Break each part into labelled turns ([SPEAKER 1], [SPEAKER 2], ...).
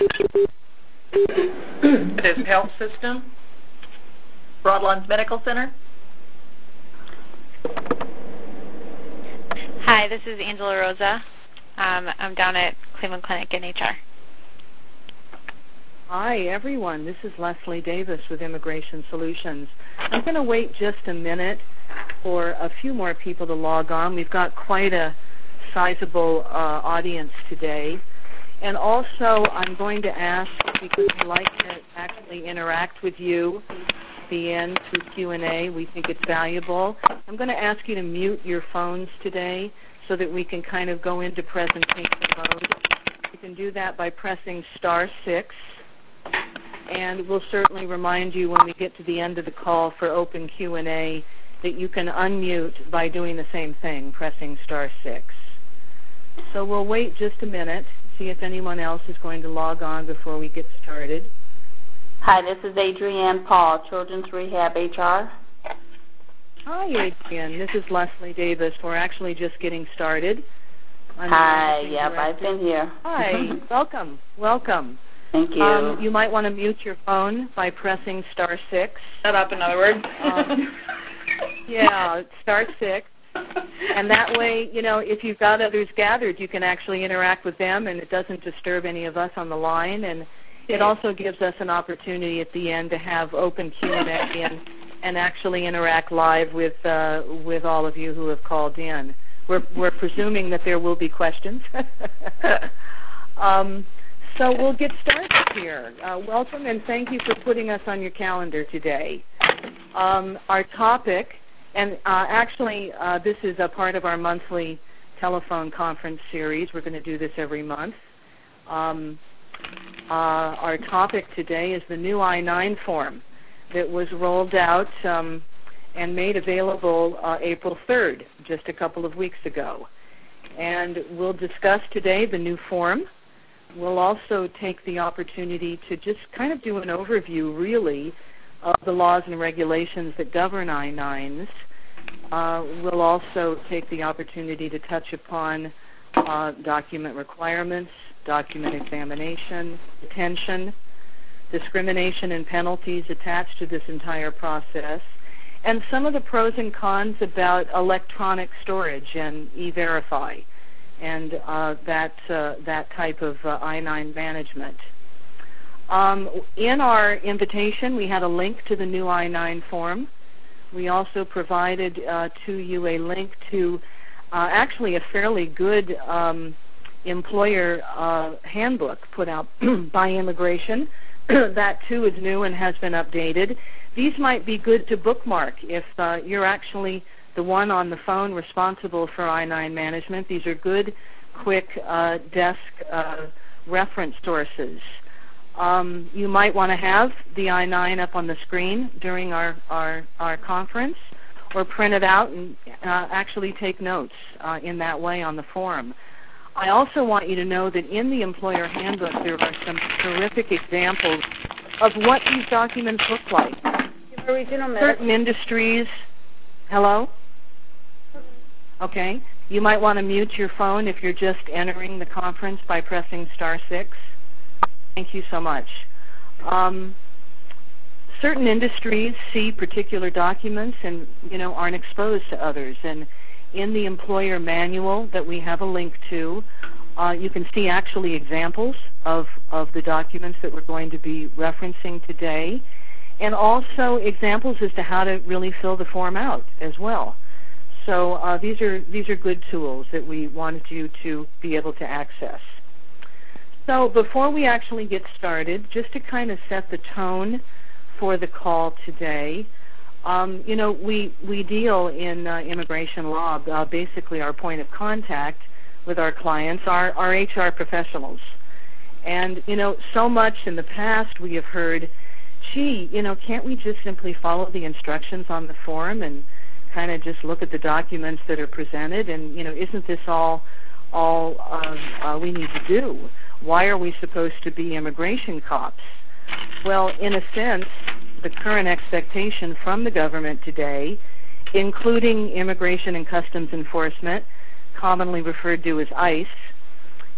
[SPEAKER 1] It is Health System. Broadlands Medical Center.
[SPEAKER 2] Hi, this is Angela Rosa. Um, I'm down at Cleveland Clinic in HR.
[SPEAKER 3] Hi, everyone. This is Leslie Davis with Immigration Solutions. I'm going to wait just a minute for a few more people to log on. We've got quite a sizable uh, audience today. And also, I'm going to ask, because we like to actually interact with you at the end through Q&A, we think it's valuable. I'm going to ask you to mute your phones today so that we can kind of go into presentation mode. You can do that by pressing star six. And we'll certainly remind you when we get to the end of the call for open Q&A that you can unmute by doing the same thing, pressing star six. So we'll wait just a minute, see if anyone else is going to log on before we get started.
[SPEAKER 4] Hi, this is Adrienne Paul, Children's Rehab HR.
[SPEAKER 3] Hi, Adrienne. This is Leslie Davis. We're actually just getting started. I'm
[SPEAKER 4] Hi, yep, I've been here.
[SPEAKER 3] Hi, welcome, welcome.
[SPEAKER 4] Thank you.
[SPEAKER 3] Um, you might want to mute your phone by pressing star six.
[SPEAKER 1] Shut up, in other words.
[SPEAKER 3] Um, yeah, star six. And that way, you know, if you've got others gathered, you can actually interact with them, and it doesn't disturb any of us on the line. And it also gives us an opportunity at the end to have open Q&A and, and actually interact live with uh, with all of you who have called in. We're, we're presuming that there will be questions. um, so we'll get started here. Uh, welcome and thank you for putting us on your calendar today. Um, our topic, and uh, actually uh, this is a part of our monthly telephone conference series. We're going to do this every month. Um, uh, our topic today is the new I-9 form that was rolled out um, and made available uh, April 3rd, just a couple of weeks ago. And we'll discuss today the new form. We'll also take the opportunity to just kind of do an overview, really, of the laws and regulations that govern I-9s. Uh, we'll also take the opportunity to touch upon uh, document requirements, document examination, detention, discrimination and penalties attached to this entire process, and some of the pros and cons about electronic storage and e-verify and uh, that, uh, that type of uh, I-9 management. Um, in our invitation, we had a link to the new I-9 form. We also provided uh, to you a link to uh, actually a fairly good um, employer uh, handbook put out by immigration. that too is new and has been updated. These might be good to bookmark if uh, you're actually the one on the phone responsible for I-9 management. These are good, quick uh, desk uh, reference sources. Um, you might want to have the I-9 up on the screen during our, our, our conference or print it out and uh, actually take notes uh, in that way on the form. I also want you to know that in the employer handbook there are some terrific examples of what these documents look like. Certain industries, hello? Okay. You might want to mute your phone if you're just entering the conference by pressing star six. Thank you so much. Um, certain industries see particular documents and you know aren't exposed to others. And in the employer manual that we have a link to, uh, you can see actually examples of, of the documents that we're going to be referencing today, and also examples as to how to really fill the form out as well. So uh, these are these are good tools that we wanted you to be able to access. So before we actually get started, just to kind of set the tone for the call today, um, you know, we, we deal in uh, immigration law, uh, basically our point of contact with our clients are, are HR professionals. And, you know, so much in the past we have heard, gee, you know, can't we just simply follow the instructions on the form and kind of just look at the documents that are presented? And, you know, isn't this all, all um, uh, we need to do? Why are we supposed to be immigration cops? Well, in a sense, the current expectation from the government today, including Immigration and Customs Enforcement, commonly referred to as ICE,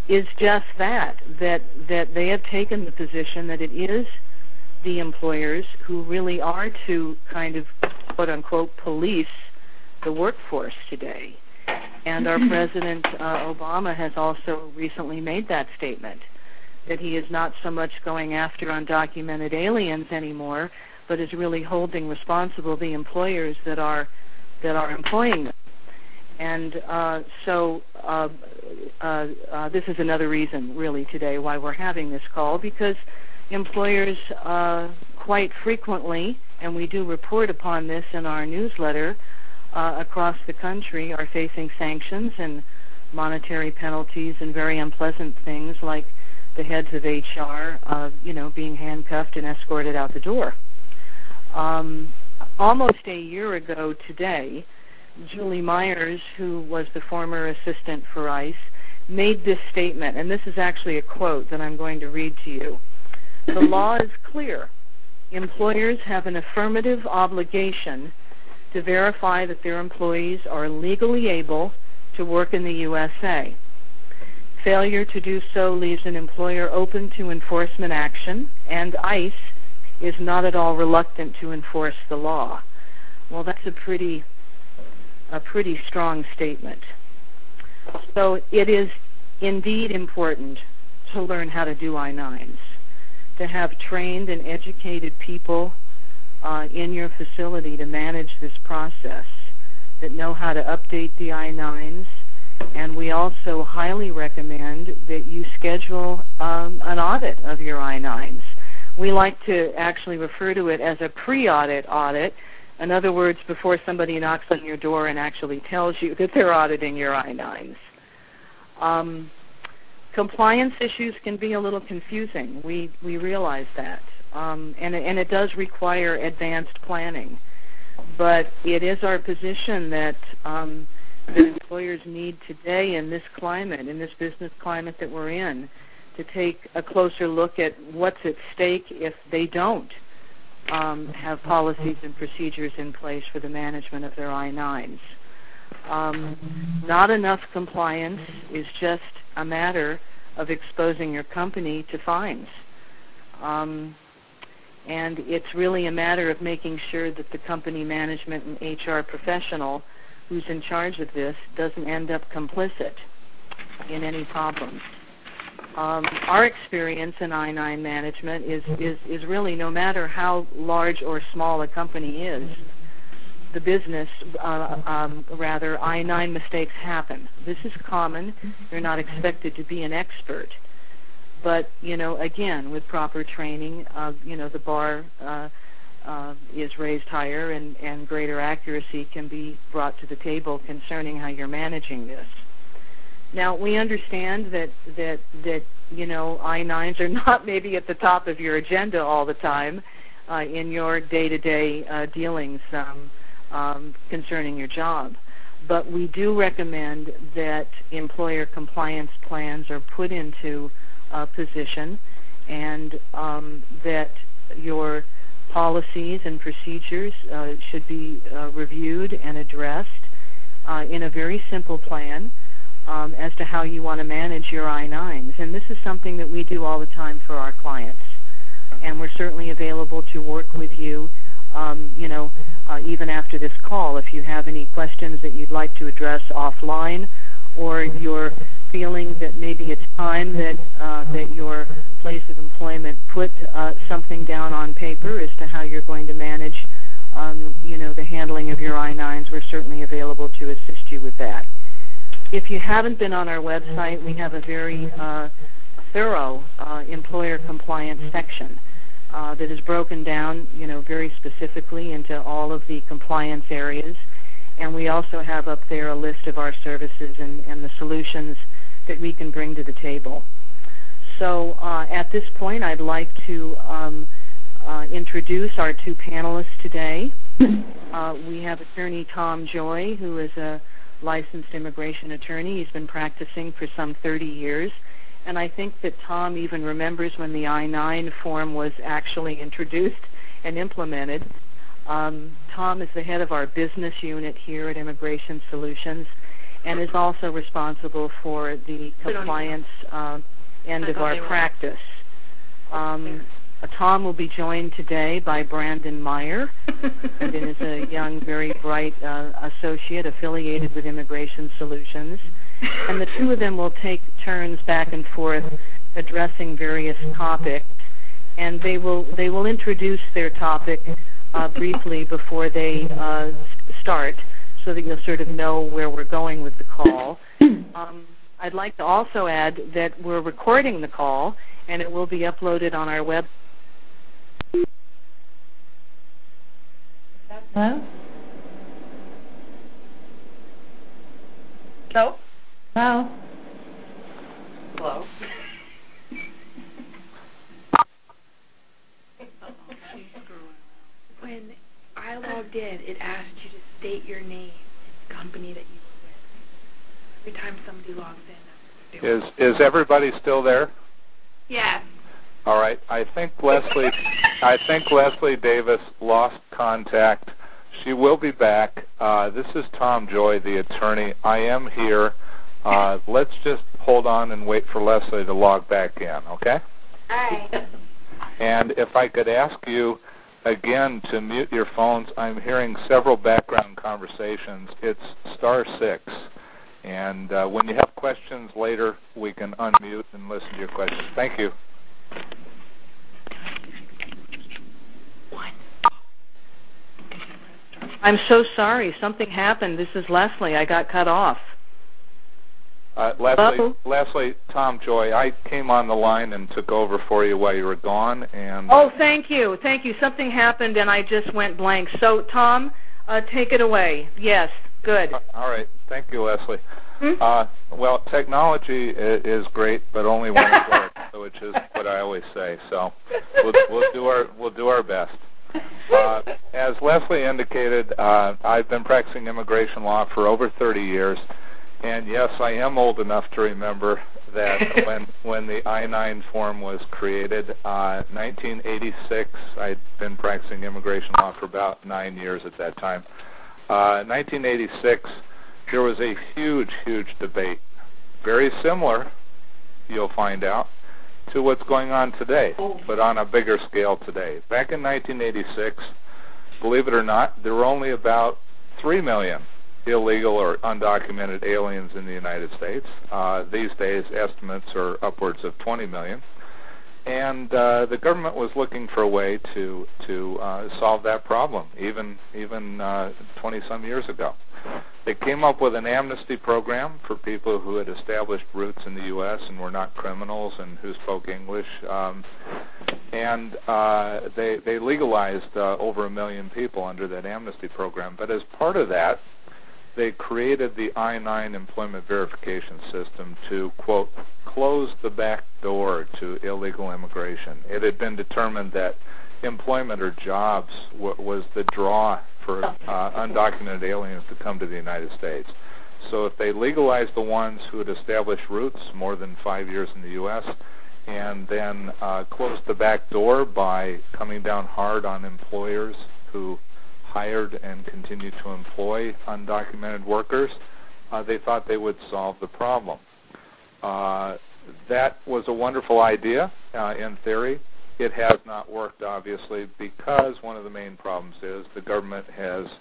[SPEAKER 3] is just that, that, that they have taken the position that it is the employers who really are to kind of quote unquote police the workforce today. And our President uh, Obama has also recently made that statement that he is not so much going after undocumented aliens anymore, but is really holding responsible the employers that are that are employing them. And uh, so uh, uh, uh, this is another reason, really, today why we're having this call, because employers uh, quite frequently, and we do report upon this in our newsletter, across the country are facing sanctions and monetary penalties and very unpleasant things like the heads of HR, uh, you know, being handcuffed and escorted out the door. Um, almost a year ago today, Julie Myers, who was the former assistant for ICE, made this statement, and this is actually a quote that I'm going to read to you. The law is clear. Employers have an affirmative obligation to verify that their employees are legally able to work in the USA. Failure to do so leaves an employer open to enforcement action, and ICE is not at all reluctant to enforce the law. Well, that's a pretty, a pretty strong statement. So it is indeed important to learn how to do I-9s, to have trained and educated people uh, in your facility to manage this process that know how to update the I-9s. And we also highly recommend that you schedule um, an audit of your I-9s. We like to actually refer to it as a pre-audit audit. In other words, before somebody knocks on your door and actually tells you that they're auditing your I-9s. Um, compliance issues can be a little confusing. We, we realize that um, and, and it does require advanced planning. But it is our position that um, that employers need today in this climate, in this business climate that we're in, to take a closer look at what's at stake if they don't um, have policies and procedures in place for the management of their I-9s. Um, not enough compliance is just a matter of exposing your company to fines. Um, and it's really a matter of making sure that the company management and HR professional who's in charge of this doesn't end up complicit in any problems. Um, our experience in I-9 management is, is, is really no matter how large or small a company is, the business, uh, um, rather, I-9 mistakes happen. This is common. You're not expected to be an expert. But you know, again, with proper training, uh, you know, the bar uh, uh, is raised higher, and, and greater accuracy can be brought to the table concerning how you're managing this. Now, we understand that that that you know I-9s are not maybe at the top of your agenda all the time uh, in your day-to-day uh, dealings um, um, concerning your job. But we do recommend that employer compliance plans are put into uh, position and um, that your policies and procedures uh, should be uh, reviewed and addressed uh, in a very simple plan um, as to how you want to manage your I-9s. And this is something that we do all the time for our clients. And we're certainly available to work with you, um, you know, uh, even after this call. If you have any questions that you'd like to address offline or you're feeling that maybe it's time that uh, that your place of employment put uh, something down on paper as to how you're going to manage, um, you know, the handling of your I-9s. We're certainly available to assist you with that. If you haven't been on our website, we have a very uh, thorough uh, employer compliance section uh, that is broken down, you know, very specifically into all of the compliance areas. And we also have up there a list of our services and, and the solutions that we can bring to the table. So uh, at this point, I'd like to um, uh, introduce our two panelists today. Uh, we have attorney Tom Joy, who is a licensed immigration attorney. He's been practicing for some 30 years. And I think that Tom even remembers when the I-9 form was actually introduced and implemented. Um, Tom is the head of our business unit here at Immigration Solutions and is also responsible for the compliance uh, end of our practice. Um, Tom will be joined today by Brandon Meyer. Brandon is a young, very bright uh, associate affiliated with Immigration Solutions. And the two of them will take turns back and forth addressing various topics. And they will they will introduce their topic uh, briefly before they uh, start, so that you'll sort of know where we're going with the call. Um, I'd like to also add that we're recording the call, and it will be uploaded on our web.
[SPEAKER 1] Hello? No? Hello? Hello?
[SPEAKER 2] When I logged in, it asked you state your name and company that you were with. Every time somebody logs in, that's what they're doing.
[SPEAKER 5] Is is everybody still there?
[SPEAKER 2] Yes.
[SPEAKER 5] All right. I think Leslie I think Leslie Davis lost contact. She will be back. Uh, this is Tom Joy, the attorney. I am here. Uh, let's just hold on and wait for Leslie to log back in, okay?
[SPEAKER 2] All right.
[SPEAKER 5] And if I could ask you again to mute your phones, I'm hearing several background conversations. It's star six. And uh, when you have questions later, we can unmute and listen to your questions. Thank you.
[SPEAKER 3] I'm so sorry. Something happened. This is Leslie. I got cut off.
[SPEAKER 5] Uh, Leslie,
[SPEAKER 3] Hello?
[SPEAKER 5] Leslie, Tom Joy, I came on the line and took over for you while you were gone, and
[SPEAKER 3] Oh, thank you. Thank you. Something happened, and I just went blank. So, Tom, uh, take it away. Yes. Good.
[SPEAKER 5] Uh, all right, thank you, Leslie.
[SPEAKER 3] Hmm?
[SPEAKER 5] Uh, well, technology is, is great, but only when it works, which is what I always say. So we'll, we'll do our we'll do our best. Uh, as Leslie indicated, uh, I've been practicing immigration law for over 30 years, and yes, I am old enough to remember that when when the I-9 form was created, uh, 1986. I'd been practicing immigration law for about nine years at that time. Uh, 1986, there was a huge, huge debate, very similar, you'll find out, to what's going on today, but on a bigger scale today. Back in 1986, believe it or not, there were only about 3 million illegal or undocumented aliens in the United States. Uh, these days, estimates are upwards of 20 million. And uh, the government was looking for a way to to uh, solve that problem, even even uh, 20 some years ago. They came up with an amnesty program for people who had established roots in the U.S. and were not criminals and who spoke English. Um, and uh, they they legalized uh, over a million people under that amnesty program. But as part of that, they created the I-9 employment verification system to quote close the back door to illegal immigration. It had been determined that employment or jobs w- was the draw for uh, undocumented aliens to come to the United States. So if they legalized the ones who had established roots more than five years in the U.S. and then uh, closed the back door by coming down hard on employers who hired and continued to employ undocumented workers, uh, they thought they would solve the problem. Uh, that was a wonderful idea uh, in theory. It has not worked, obviously, because one of the main problems is the government has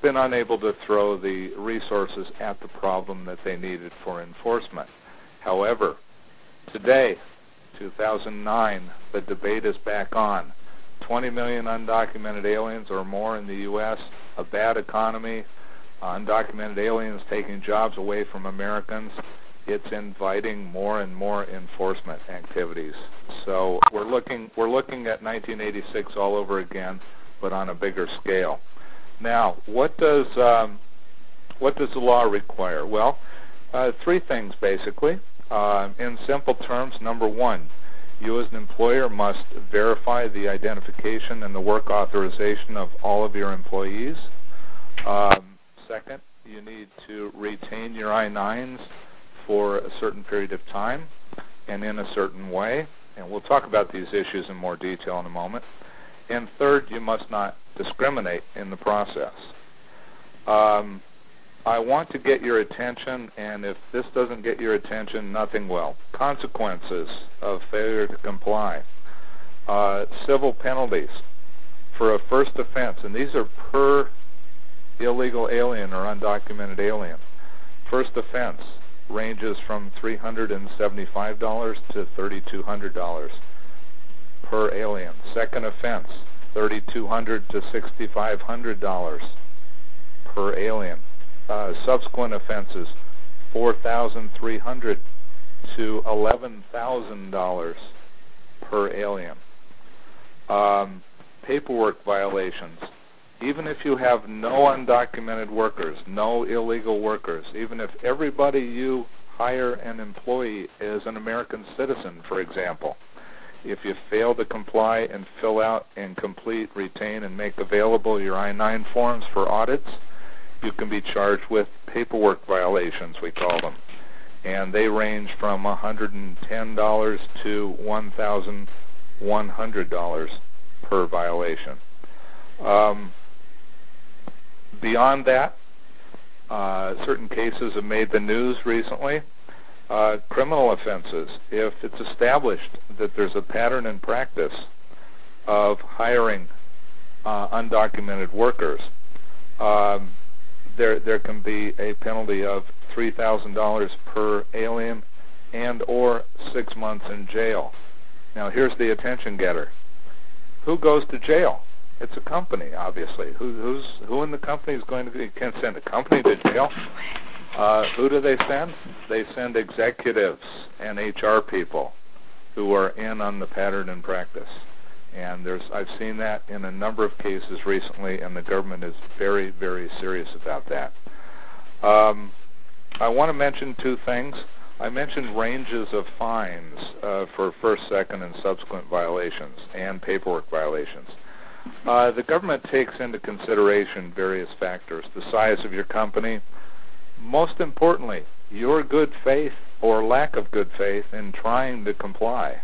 [SPEAKER 5] been unable to throw the resources at the problem that they needed for enforcement. However, today, 2009, the debate is back on. 20 million undocumented aliens or more in the U.S., a bad economy, undocumented aliens taking jobs away from Americans. It's inviting more and more enforcement activities. So we're looking we're looking at 1986 all over again, but on a bigger scale. Now, what does um, what does the law require? Well, uh, three things basically. Uh, in simple terms, number one, you as an employer must verify the identification and the work authorization of all of your employees. Um, second, you need to retain your I-9s for a certain period of time and in a certain way. And we'll talk about these issues in more detail in a moment. And third, you must not discriminate in the process. Um, I want to get your attention, and if this doesn't get your attention, nothing will. Consequences of failure to comply. Uh, civil penalties for a first offense, and these are per illegal alien or undocumented alien. First offense ranges from $375 to $3,200 per alien. Second offense, $3,200 to $6,500 per alien. Uh, subsequent offenses, 4,300 to $11,000 per alien. Um, paperwork violations. Even if you have no undocumented workers, no illegal workers, even if everybody you hire an employee is an American citizen, for example, if you fail to comply and fill out and complete, retain, and make available your I-9 forms for audits, you can be charged with paperwork violations, we call them. And they range from $110 to $1,100 per violation. Um, beyond that, uh, certain cases have made the news recently. Uh, criminal offenses, if it's established that there's a pattern and practice of hiring uh, undocumented workers, um, there there can be a penalty of three thousand dollars per alien and or six months in jail. Now here's the attention getter. Who goes to jail? It's a company, obviously. Who, who's who in the company is going to be, can send a company to jail? Uh, who do they send? They send executives and HR people who are in on the pattern and practice. And there's I've seen that in a number of cases recently, and the government is very, very serious about that. Um, I want to mention two things. I mentioned ranges of fines uh, for first, second, and subsequent violations and paperwork violations. Uh, the government takes into consideration various factors, the size of your company, most importantly, your good faith or lack of good faith in trying to comply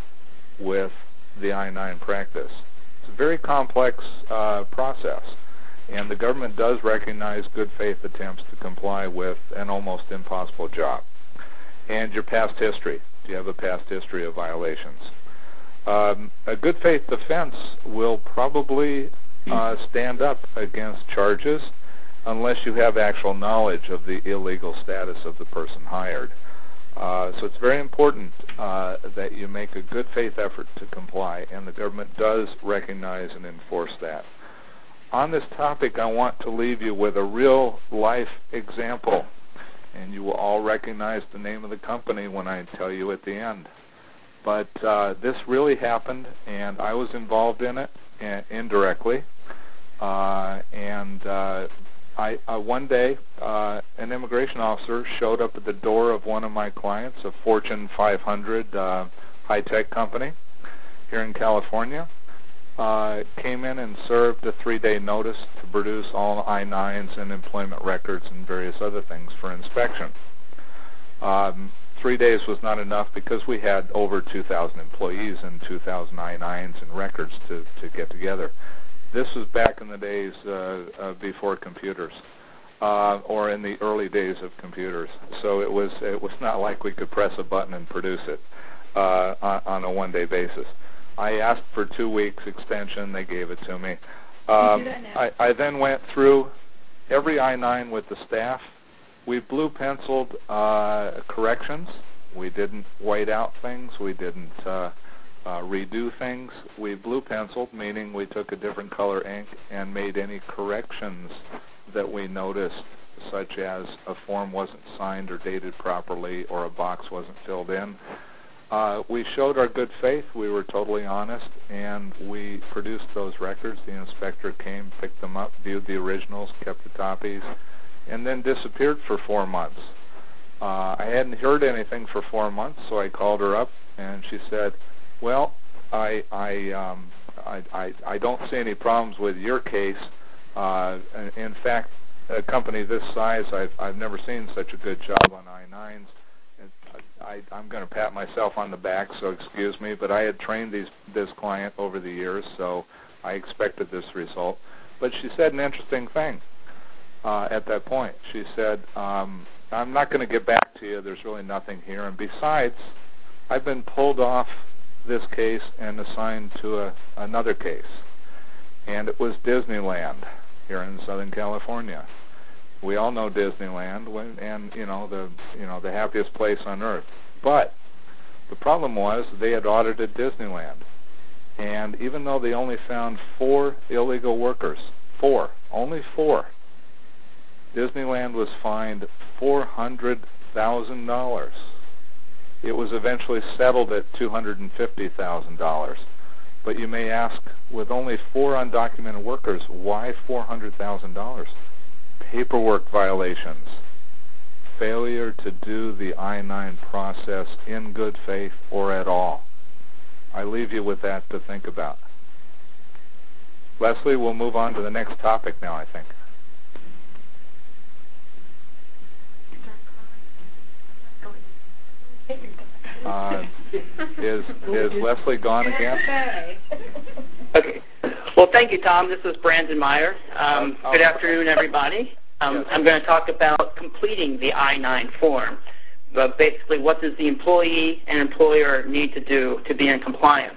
[SPEAKER 5] with the I-9 practice. It's a very complex uh, process, and the government does recognize good faith attempts to comply with an almost impossible job. And your past history. Do you have a past history of violations? Um, a good faith defense will probably uh, stand up against charges unless you have actual knowledge of the illegal status of the person hired. Uh, so it's very important uh, that you make a good faith effort to comply, and the government does recognize and enforce that. On this topic, I want to leave you with a real life example, and you will all recognize the name of the company when I tell you at the end. But uh, this really happened, and I was involved in it uh, indirectly. Uh, and I, uh, one day, uh, an immigration officer showed up at the door of one of my clients, a Fortune 500 uh, high-tech company here in California, uh, came in and served a three-day notice to produce all I-9s and employment records and various other things for inspection. Um, three days was not enough because we had over 2,000 employees and 2,000 I-9s and records to, to get together. This was back in the days uh, uh, before computers, uh, or in the early days of computers. So it was it was not like we could press a button and produce it uh, on, on a one-day basis. I asked for two weeks extension. They gave it to me. Um, I, I then went through every I-9 with the staff. We blue penciled uh, corrections. We didn't white out things. We didn't uh, uh, redo things. We blue penciled, meaning we took a different color ink and made any corrections that we noticed, such as a form wasn't signed or dated properly or a box wasn't filled in. Uh, we showed our good faith. We were totally honest, and we produced those records. The inspector came, picked them up, viewed the originals, kept the copies, and then disappeared for four months. Uh, I hadn't heard anything for four months, so I called her up, and she said, well, I I um, I, I, I don't see any problems with your case. Uh, in fact, a company this size, I've I've never seen such a good job on I-9s. I, I'm going to pat myself on the back, so excuse me, but I had trained these this client over the years, so I expected this result. But she said an interesting thing. uh, at that point. She said, um, I'm not going to get back to you. There's really nothing here. And besides, I've been pulled off this case and assigned to a, another case. And it was Disneyland here in Southern California. We all know Disneyland when, and you know the you know the happiest place on earth. But the problem was they had audited Disneyland. And even though they only found four illegal workers, four, only four, Disneyland was fined $400,000. It was eventually settled at $250,000. But you may ask, with only four undocumented workers, why $400,000? Paperwork violations, failure to do the I-9 process in good faith or at all. I leave you with that to think about. Leslie, we'll move on to the next topic now, I think. Uh, is is Leslie gone again?
[SPEAKER 6] Okay. Well, thank you, Tom. This is Brandon Meyer. Um,
[SPEAKER 5] Oh,
[SPEAKER 6] good afternoon, everybody. Um,
[SPEAKER 5] Yes.
[SPEAKER 6] I'm going to talk about completing the I-9 form. But basically, what does the employee and employer need to do to be in compliance?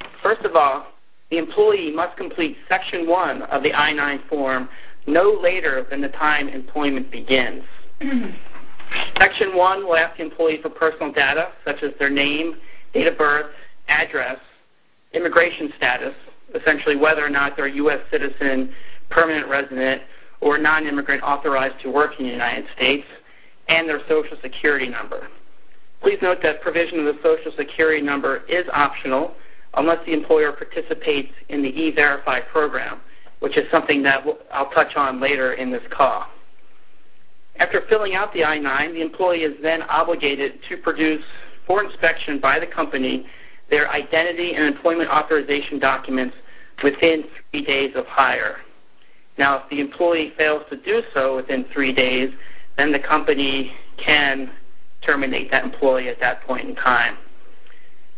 [SPEAKER 6] First of all, the employee must complete Section 1 of the I-9 form no later than the time employment begins. Section 1 will ask the employee for personal data, such as their name, date of birth, address, immigration status, essentially whether or not they're a U.S. citizen, permanent resident, or non-immigrant authorized to work in the United States, and their Social Security number. Please note that provision of the Social Security number is optional unless the employer participates in the E-Verify program, which is something that I'll touch on later in this call. After filling out the I-9, the employee is then obligated to produce for inspection by the company their identity and employment authorization documents within three days of hire. Now, if the employee fails to do so within three days, then the company can terminate that employee at that point in time.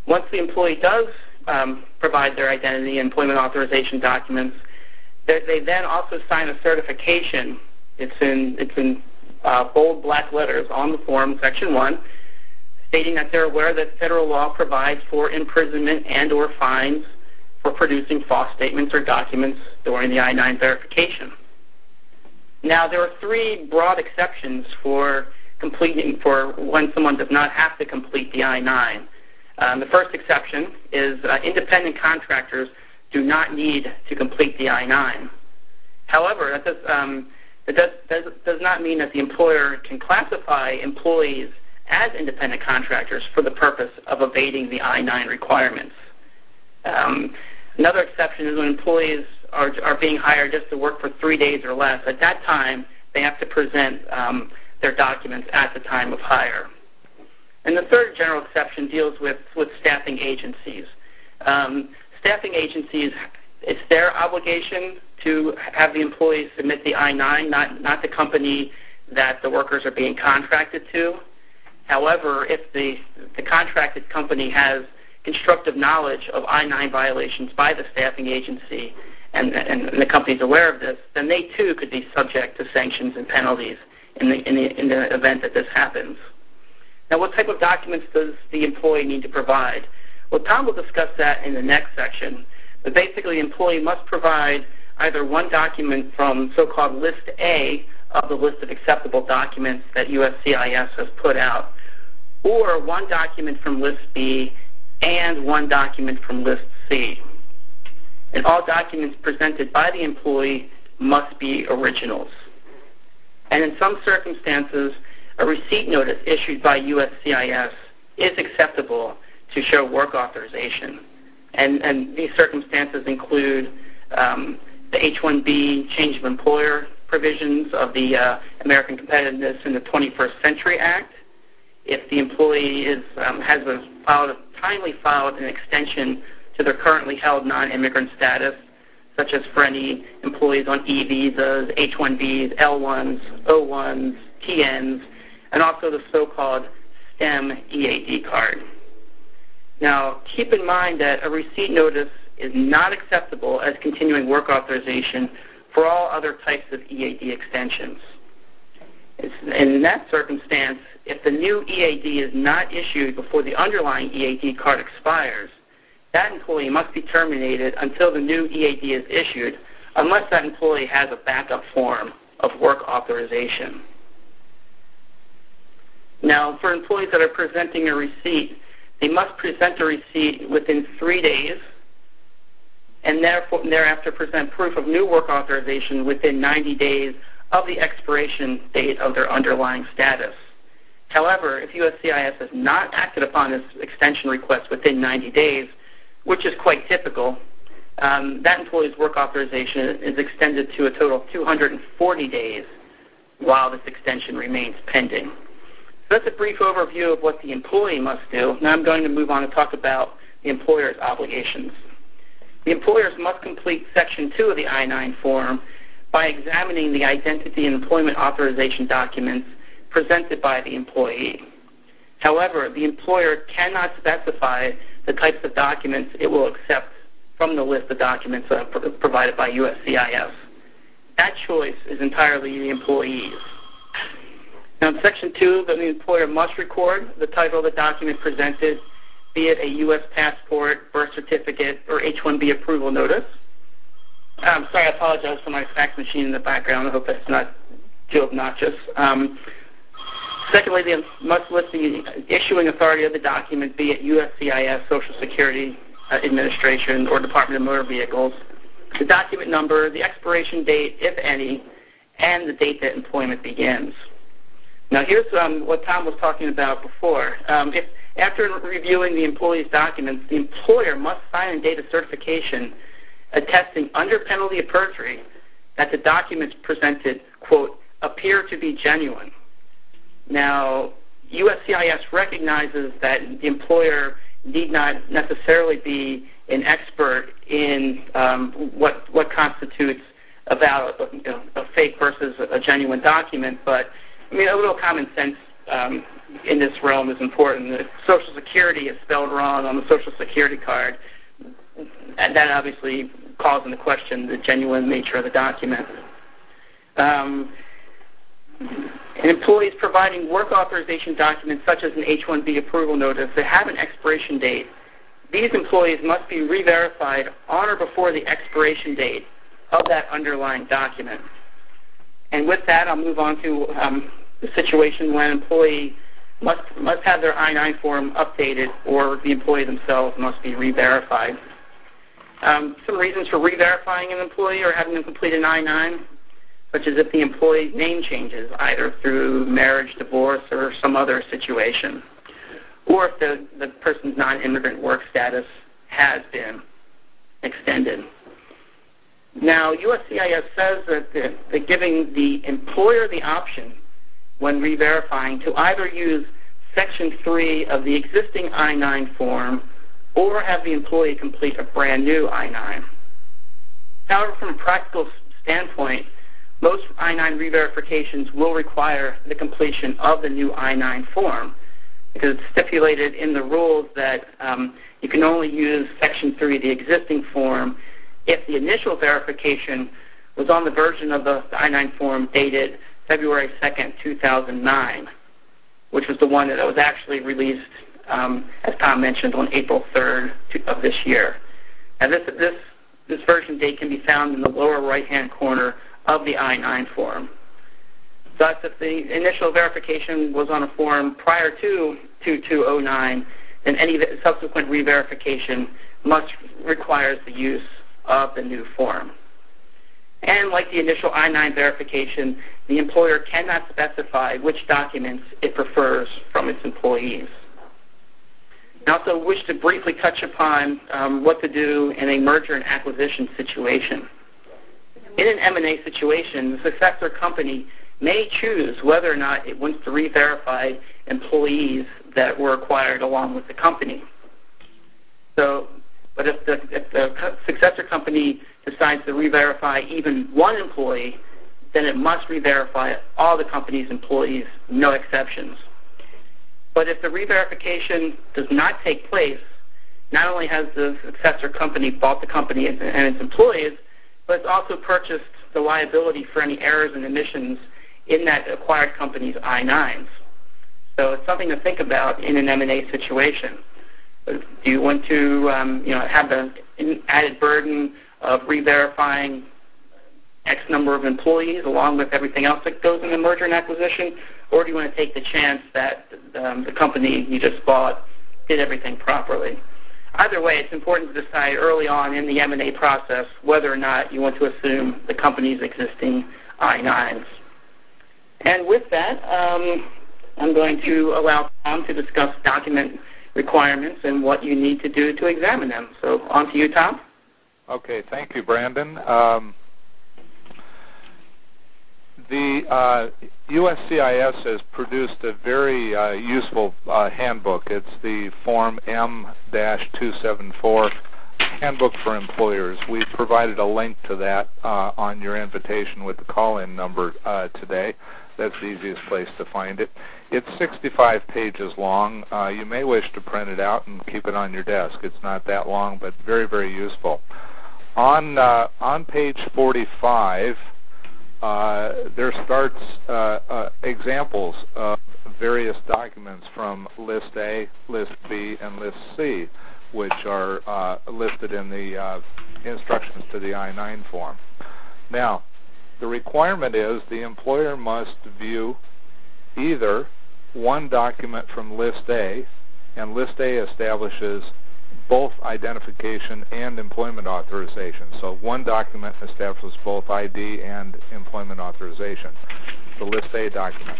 [SPEAKER 6] Once the employee does um, provide their identity and employment authorization documents, they, then also sign a certification. It's in, it's in bold black letters on the form, Section 1, stating that they're aware that federal law provides for imprisonment and or fines for producing false statements or documents during the I-9 verification. Now, there are three broad exceptions for completing, for when someone does not have to complete the I-9. Um, the first exception is uh, independent contractors do not need to complete the I-9. However, that does, um, that does, not mean that the employer can classify employees as independent contractors for the purpose of evading the I-9 requirements. Um, another exception is when employees are, being hired just to work for three days or less. At that time, they have to present um, their documents at the time of hire. And the third general exception deals with, with staffing agencies. Um, staffing agencies, it's their obligation to have the employees submit the I-9, not, not the company that the workers are being contracted to. However, if the, the contracted company has constructive knowledge of I-9 violations by the staffing agency and, and the company is aware of this, then they too could be subject to sanctions and penalties in the, in the, in the event that this happens. Now, what type of documents does the employee need to provide? Well, Tom will discuss that in the next section. But basically, the employee must provide either one document from so-called List A of the list of acceptable documents that USCIS has put out, or one document from List B and one document from List C. And all documents presented by the employee must be originals. And in some circumstances, a receipt notice issued by USCIS is acceptable to show work authorization. And, and these circumstances include um, the H-1B change of employer provisions of the uh, American Competitiveness in the 21st Century Act. If the employee is, um, has filed, timely filed an extension to their currently held non-immigrant status, such as for any employees on E-visas, H-1Bs, L-1s, O-1s, TNs, and also the so-called STEM EAD card. Now, keep in mind that a receipt notice is not acceptable as continuing work authorization for all other types of EAD extensions. In that circumstance, if the new EAD is not issued before the underlying EAD card expires, that employee must be terminated until the new EAD is issued unless that employee has a backup form of work authorization. Now, for employees that are presenting a receipt, they must present a receipt within three days and thereafter present proof of new work authorization within 90 days of the expiration date of their underlying status. However, if USCIS has not acted upon this extension request within 90 days, which is quite typical, um, that employee's work authorization is extended to a total of 240 days while this extension remains pending. So that's a brief overview of what the employee must do. Now I'm going to move on to talk about the employer's obligations. The employers must complete Section 2 of the I-9 form by examining the identity and employment authorization documents presented by the employee. However, the employer cannot specify the types of documents it will accept from the list of documents provided by USCIS. That choice is entirely the employee's. Now, in Section 2, the employer must record the title of the document presented, be it a U.S. passport, birth certificate, or H-1B approval notice. I'm sorry, I apologize for my fax machine in the background. I hope that's not too obnoxious. Um, secondly, they must list the issuing authority of the document, be it USCIS, Social Security uh, Administration, or Department of Motor Vehicles, the document number, the expiration date, if any, and the date that employment begins. Now, here's um, what Tom was talking about before. Um, if after reviewing the employee's documents, the employer must sign and date a certification attesting under penalty of perjury that the documents presented, quote, appear to be genuine. Now, USCIS recognizes that the employer need not necessarily be an expert in um, what constitutes a fake versus a genuine document, but a little common sense um, in this realm is important. If Social Security is spelled wrong on the Social Security card, and that obviously calls into question the genuine nature of the document. Um, employees providing work authorization documents such as an H-1B approval notice that have an expiration date, these employees must be re-verified on or before the expiration date of that underlying document. And with that, I'll move on to um, the situation when an employee must, must have their I-9 form updated or the employee themselves must be re-verified. Um, some reasons for re-verifying an employee or having them complete an I-9, such as if the employee's name changes, either through marriage, divorce, or some other situation, or if the, the person's non-immigrant work status has been extended. Now, USCIS says that they're giving the employer the option when re-verifying to either use Section 3 of the existing I-9 form or have the employee complete a brand new I-9. However, from a practical standpoint, most I-9 re-verifications will require the completion of the new I-9 form because it's stipulated in the rules that um, you can only use Section 3, the existing form, if the initial verification was on the version of the I-9 form dated February 2nd, 2009, which was the one that was actually released, um, as Tom mentioned, on April 3rd of this year. And this, this, this version date can be found in the lower right-hand corner of the I-9 form. Thus, if the initial verification was on a form prior to 2209, then any subsequent re-verification must requires the use of the new form. And like the initial I-9 verification, the employer cannot specify which documents it prefers from its employees. I also wish to briefly touch upon um, what to do in a merger and acquisition situation. In an M&A situation, the successor company may choose whether or not it wants to re-verify employees that were acquired along with the company. So, but if the, if the successor company decides to re-verify even one employee, then it must re-verify all the company's employees, no exceptions. But if the re-verification does not take place, not only has the successor company bought the company and its employees, but it's also purchased the liability for any errors and omissions in that acquired company's I-9s. So it's something to think about in an M&A situation. Do you want to, um, you know, have the added burden of re-verifying X number of employees along with everything else that goes in the merger and acquisition, or do you want to take the chance that um, the company you just bought did everything properly? Either way, it's important to decide early on in the M&A process whether or not you want to assume the company's existing I-9s. And with that, um, I'm going to allow Tom to discuss document requirements and what you need to do to examine them. So on to you, Tom.
[SPEAKER 5] Okay, thank you, Brandon. Um, the uh, USCIS has produced a very uh, useful uh, handbook. It's the Form M-274 Handbook for Employers. We provided a link to that uh, on your invitation with the call-in number uh, today. That's the easiest place to find it. It's 65 pages long. Uh, you may wish to print it out and keep it on your desk. It's not that long, but very, very useful. On on page 45, uh, there starts uh, uh, examples of various documents from List A, List B, and List C, which are uh, listed in the uh, instructions to the I-9 form. Now, the requirement is the employer must view either one document from List A, and List A establishes both identification and employment authorization. So one document establishes both ID and employment authorization, the List A document.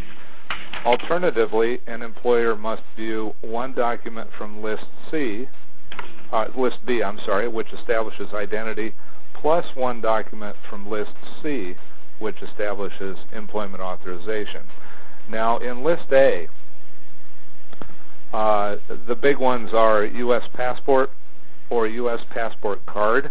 [SPEAKER 5] Alternatively, an employer must view one document from List C, uh, List B, I'm sorry, which establishes identity, plus one document from List C, which establishes employment authorization. Now, in List A, uh, the big ones are U.S. passport or U.S. passport card.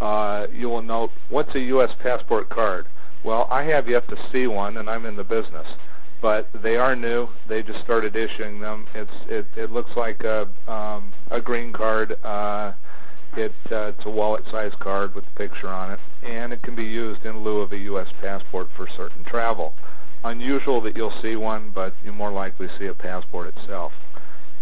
[SPEAKER 5] Uh, you will note, what's a U.S. passport card? Well, I have yet to see one, and I'm in the business. But they are new. They just started issuing them. It's it, it looks like a um, a green card. Uh, it uh, it's a wallet-sized card with a picture on it, and it can be used in lieu of a U.S. passport for certain travel. Unusual that you'll see one, but you more likely see a passport itself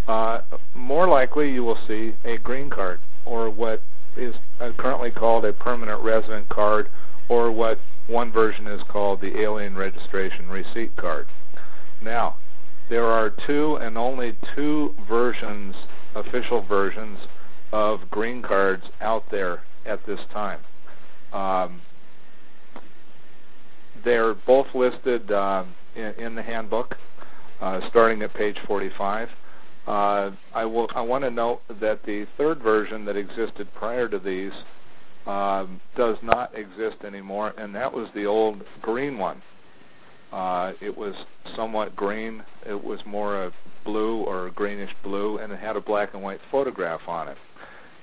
[SPEAKER 5] uh, more likely you will see a green card or what is uh, currently called a permanent resident card or what one version is called the alien registration receipt card. Now, there are two and only two versions, official versions, of green cards out there at this time. Um, they're both listed um, in, in, the handbook, uh, starting at page 45. Uh, I, will, I want to note that the third version that existed prior to these um, does not exist anymore, and that was the old green one. Uh, it was somewhat green. It was more a blue or greenish blue, and it had a black and white photograph on it.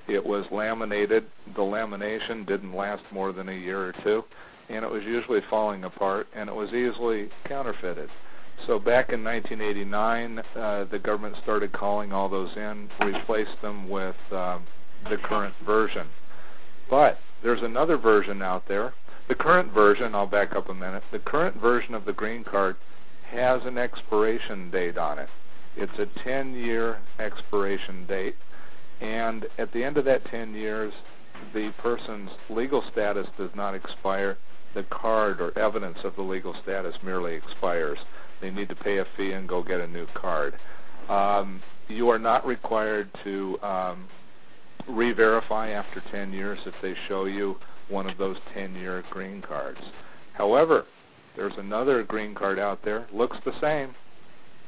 [SPEAKER 5] It was laminated. The lamination didn't last more than a year or two, and it was usually falling apart, and it was easily counterfeited. So back in 1989, uh, the government started calling all those in, replaced them with um, the current version. But there's another version out there. The current version, I'll back up a minute, the current version of the green card has an expiration date on it. It's a 10-year expiration date. And at the end of that 10 years, the person's legal status does not expire. The card or evidence of the legal status merely expires. They need to pay a fee and go get a new card. Um, you are not required to um, re-verify after 10 years if they show you one of those 10-year green cards. However, there's another green card out there, looks the same,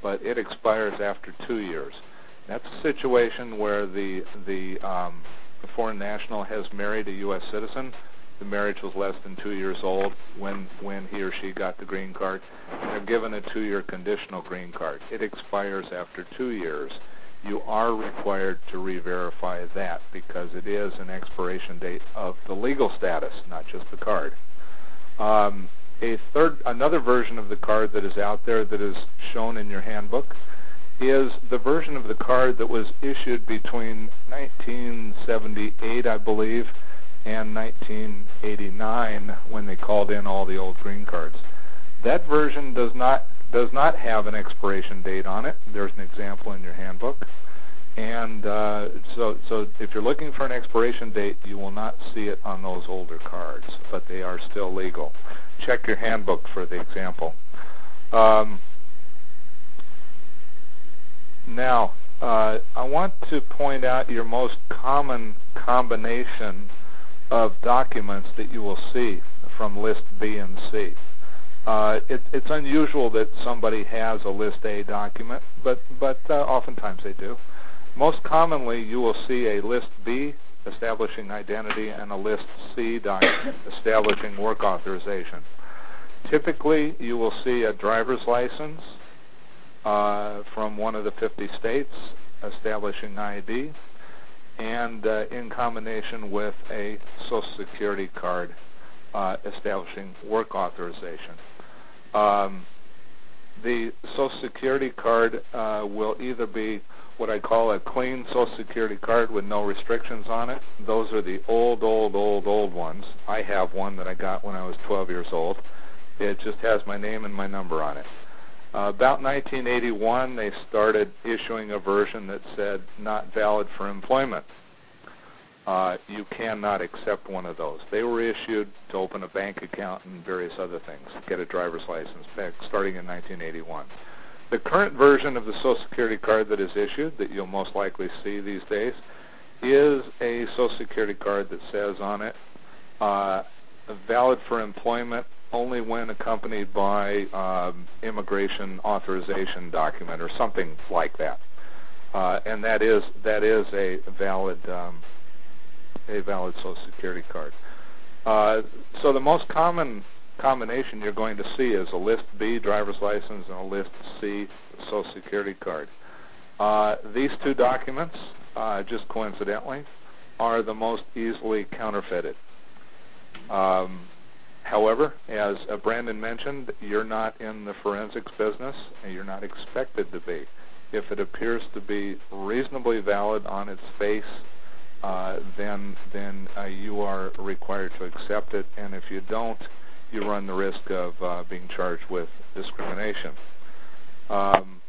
[SPEAKER 5] but it expires after two years. That's a situation where the the, um, the foreign national has married a U.S. citizen the marriage was less than two years old when, when he or she got the green card. They're given a two-year conditional green card. It expires after two years. You are required to re-verify that because it is an expiration date of the legal status, not just the card. Um, a third, another version of the card that is out there that is shown in your handbook is the version of the card that was issued between 1978, I believe, and 1989 when they called in all the old green cards. That version does not does not have an expiration date on it. There's an example in your handbook. And uh, so, so if you're looking for an expiration date, you will not see it on those older cards, but they are still legal. Check your handbook for the example. Um, now, uh, I want to point out your most common combination of documents that you will see from List B and C. Uh, it, it's unusual that somebody has a List A document, but, but uh, oftentimes they do. Most commonly, you will see a List B establishing identity and a List C document establishing work authorization. Typically, you will see a driver's license uh, from one of the 50 states establishing ID and uh, in combination with a Social Security card uh, establishing work authorization. Um, the Social Security card uh, will either be what I call a clean Social Security card with no restrictions on it. Those are the old, old, old, old ones. I have one that I got when I was 12 years old. It just has my name and my number on it. Uh, about 1981, they started issuing a version that said not valid for employment uh, you cannot accept one of those. They were issued to open a bank account and various other things, get a driver's license back starting in 1981. The current version of the Social Security card that is issued, that you'll most likely see these days, is a Social Security card that says on it, uh, valid for employment only when accompanied by um, immigration authorization document or something like that. Uh, and that is that is a valid um, a valid Social Security card. Uh, so the most common combination you're going to see is a List B driver's license and a List C Social Security card. Uh, these two documents, uh, just coincidentally, are the most easily counterfeited. Um, however, as uh, Brandon mentioned, you're not in the forensics business and you're not expected to be. If it appears to be reasonably valid on its face uh, then then uh, you are required to accept it, and if you don't, you run the risk of uh, being charged with discrimination. Um,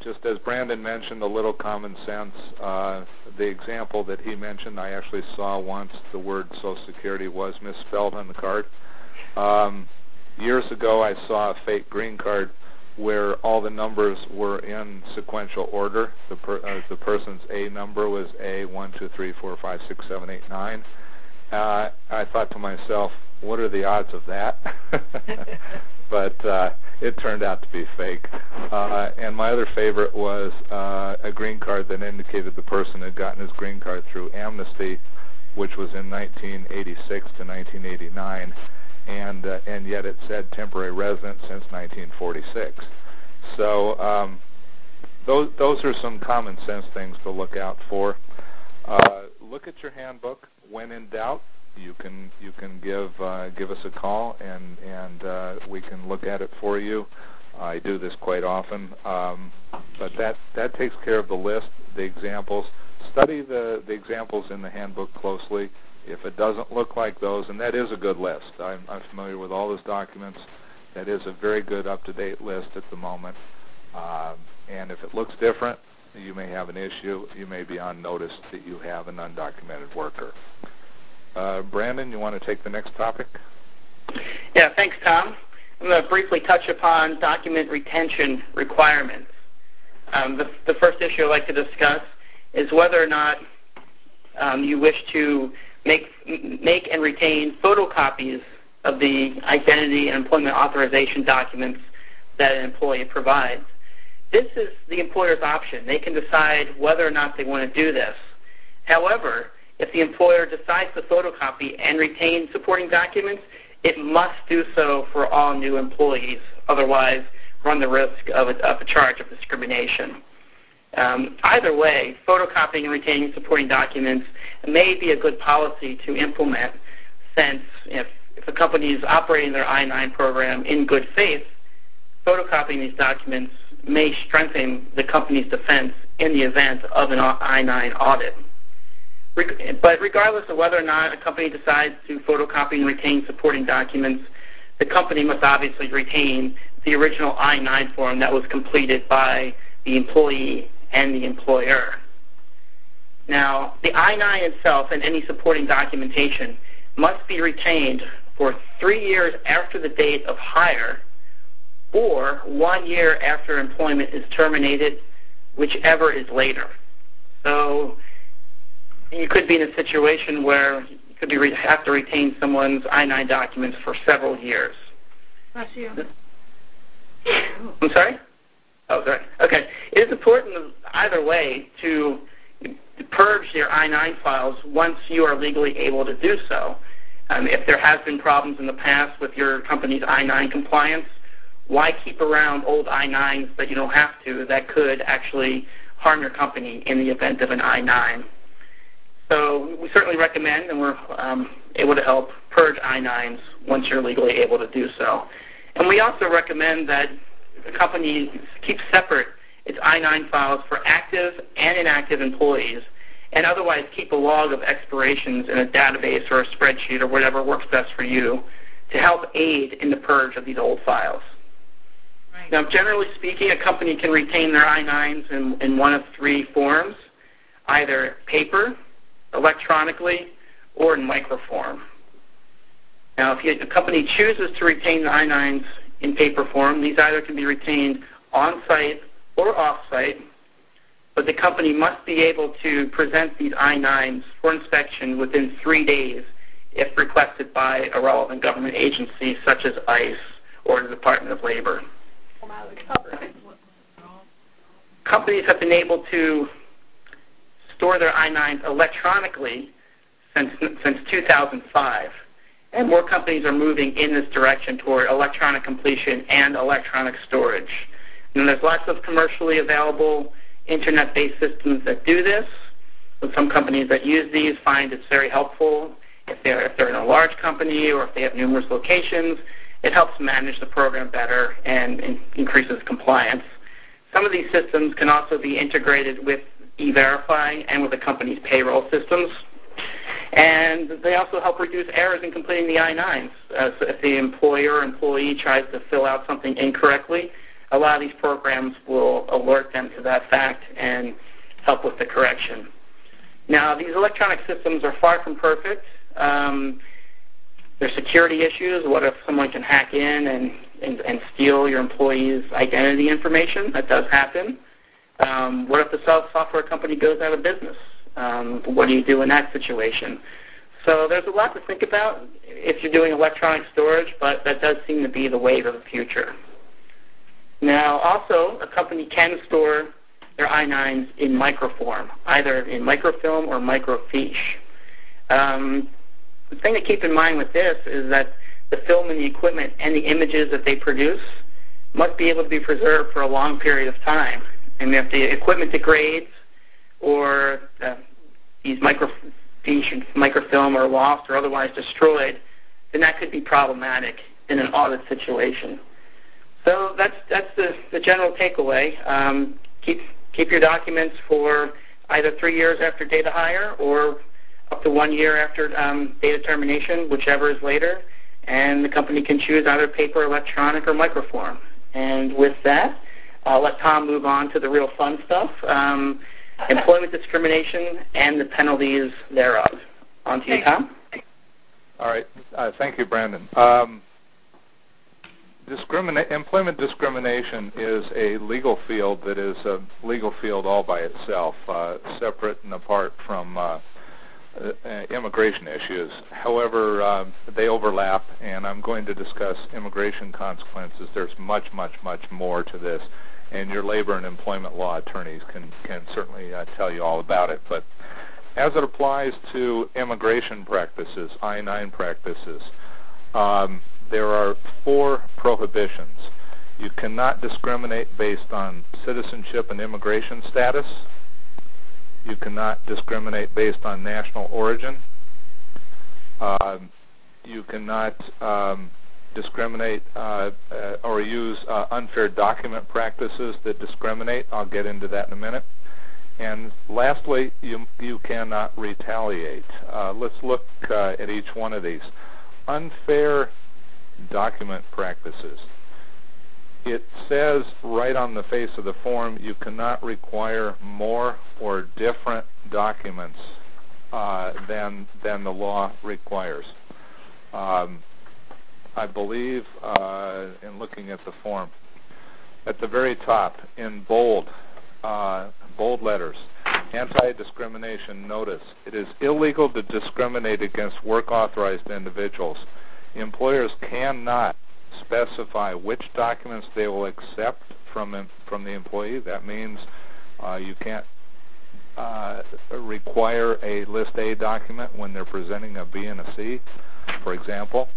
[SPEAKER 5] just as Brandon mentioned, a little common sense. Uh, the example that he mentioned, I actually saw once. The word Social Security was misspelled on the card. Um, years ago, I saw a fake green card where all the numbers were in sequential order. The, per, uh, the person's A number was A, 1, 2, 3, 4, 5, 6, 7, 8, 9. Uh, I thought to myself, what are the odds of that? but uh, it turned out to be fake. Uh, and my other favorite was uh, a green card that indicated the person had gotten his green card through amnesty, which was in 1986 to 1989 and uh, and yet it said temporary resident since 1946. So um, those those are some common sense things to look out for. Uh, look at your handbook. When in doubt, you can you can give uh, give us a call and and uh, we can look at it for you. I do this quite often, um, but that that takes care of the list, the examples. Study the the examples in the handbook closely if it doesn't look like those, and that is a good list. I'm, I'm familiar with all those documents. That is a very good up-to-date list at the moment. Um, and if it looks different, you may have an issue. You may be on notice that you have an undocumented worker. Uh, Brandon, you want to take the next topic?
[SPEAKER 6] Yeah, thanks, Tom. I'm going to briefly touch upon document retention requirements. Um, the, the, first issue I'd like to discuss is whether or not um, you wish to make, make and retain photocopies of the identity and employment authorization documents that an employee provides. This is the employer's option. They can decide whether or not they want to do this. However, if the employer decides to photocopy and retain supporting documents, it must do so for all new employees. Otherwise, run the risk of a, of a charge of discrimination. Um, either way, photocopying and retaining supporting documents may be a good policy to implement since if, if a company is operating their I-9 program in good faith, photocopying these documents may strengthen the company's defense in the event of an I-9 audit. But regardless of whether or not a company decides to photocopy and retain supporting documents, the company must obviously retain the original I-9 form that was completed by the employee and the employer. Now, the I-9 itself and any supporting documentation must be retained for three years after the date of hire or one year after employment is terminated, whichever is later. So you could be in a situation where you could be re- have to retain someone's I-9 documents for several years.
[SPEAKER 1] Bless you.
[SPEAKER 6] I'm sorry? Oh, sorry. Okay. It is important either way to purge your I-9 files once you are legally able to do so. Um, if there has been problems in the past with your company's I-9 compliance, why keep around old I-9s that you don't have to that could actually harm your company in the event of an I-9? So we certainly recommend, and we're um, able to help purge I-9s once you're legally able to do so. And we also recommend that the company keep separate its I-9 files for active and inactive employees, and otherwise keep a log of expirations in a database or a spreadsheet or whatever works best for you to help aid in the purge of these old files.
[SPEAKER 1] Right.
[SPEAKER 6] Now, generally speaking, a company can retain their I-9s in, in one of three forms, either paper, electronically, or in microform. Now, if you, a company chooses to retain the I-9s in paper form, these either can be retained on-site or off-site, but the company must be able to present these I-9s for inspection within three days if requested by a relevant government agency such as ICE or the Department of Labor. Companies have been able to store their I-9s electronically since, since 2005. And more companies are moving in this direction toward electronic completion and electronic storage. And there's lots of commercially available internet-based systems that do this. Some companies that use these find it's very helpful if they're, if they're in a large company or if they have numerous locations. It helps manage the program better and, and increases compliance. Some of these systems can also be integrated with E-Verify and with the company's payroll systems. And they also help reduce errors in completing the I-9s. Uh, so if the employer or employee tries to fill out something incorrectly, a lot of these programs will alert them to that fact and help with the correction. Now, these electronic systems are far from perfect. Um, there's security issues. What if someone can hack in and, and, and steal your employee's identity information? That does happen. Um, what if the software company goes out of business? Um, what do you do in that situation? So there's a lot to think about if you're doing electronic storage, but that does seem to be the wave of the future. Now, also, a company can store their I-9s in microform, either in microfilm or microfiche. Um, the thing to keep in mind with this is that the film and the equipment and the images that they produce must be able to be preserved for a long period of time. And if the equipment degrades or uh, these microfiche and microfilm are lost or otherwise destroyed, then that could be problematic in an audit situation. So that's that's the, the general takeaway. Um, keep keep your documents for either three years after data hire or up to one year after um, data termination, whichever is later. And the company can choose either paper, electronic, or microform. And with that, I'll let Tom move on to the real fun stuff, um, employment discrimination and the penalties thereof. On to you, Tom.
[SPEAKER 5] All right. Uh, thank you, Brandon. Um, discrimina- employment discrimination is a legal field that is a legal field all by itself, uh, separate and apart from uh, uh, immigration issues. However, um, they overlap, and I'm going to discuss immigration consequences. There's much, much, much more to this, and your labor and employment law attorneys can, can certainly uh, tell you all about it. But as it applies to immigration practices, I-9 practices, um, there are four prohibitions. You cannot discriminate based on citizenship and immigration status. You cannot discriminate based on national origin. Um, you cannot um, discriminate uh, uh, or use uh, unfair document practices that discriminate. I'll get into that in a minute. And lastly, you, you cannot retaliate. Uh, let's look uh, at each one of these. Unfair document practices. It says right on the face of the form you cannot require more or different documents uh, than, than the law requires. Um, I believe, uh, in looking at the form, at the very top, in bold, uh, bold letters, anti-discrimination notice. It is illegal to discriminate against work-authorized individuals. Employers cannot specify which documents they will accept from from the employee. That means uh, you can't uh, require a List A document when they're presenting a B and a C, for example.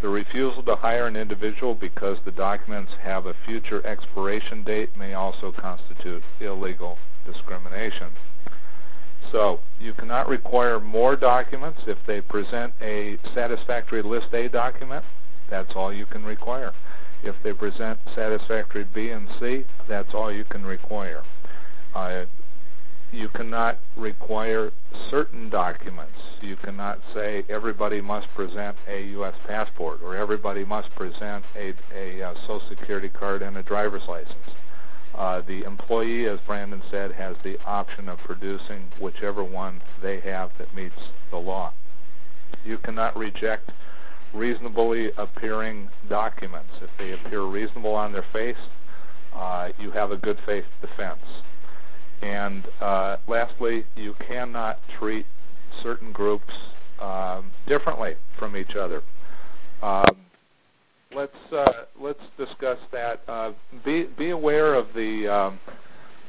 [SPEAKER 5] The refusal to hire an individual because the documents have a future expiration date may also constitute illegal discrimination. So you cannot require more documents. If they present a satisfactory List A document, that's all you can require. If they present satisfactory B and C, that's all you can require. Uh, you cannot require certain documents. You cannot say everybody must present a U.S. passport or everybody must present a, a, a uh, Social Security card and a driver's license. Uh, the employee, as Brandon said, has the option of producing whichever one they have that meets the law. You cannot reject reasonably appearing documents. If they appear reasonable on their face, uh, you have a good faith defense. And uh, lastly, you cannot treat certain groups um, differently from each other. Um, let's uh, let's discuss that. Uh, be be aware of the um,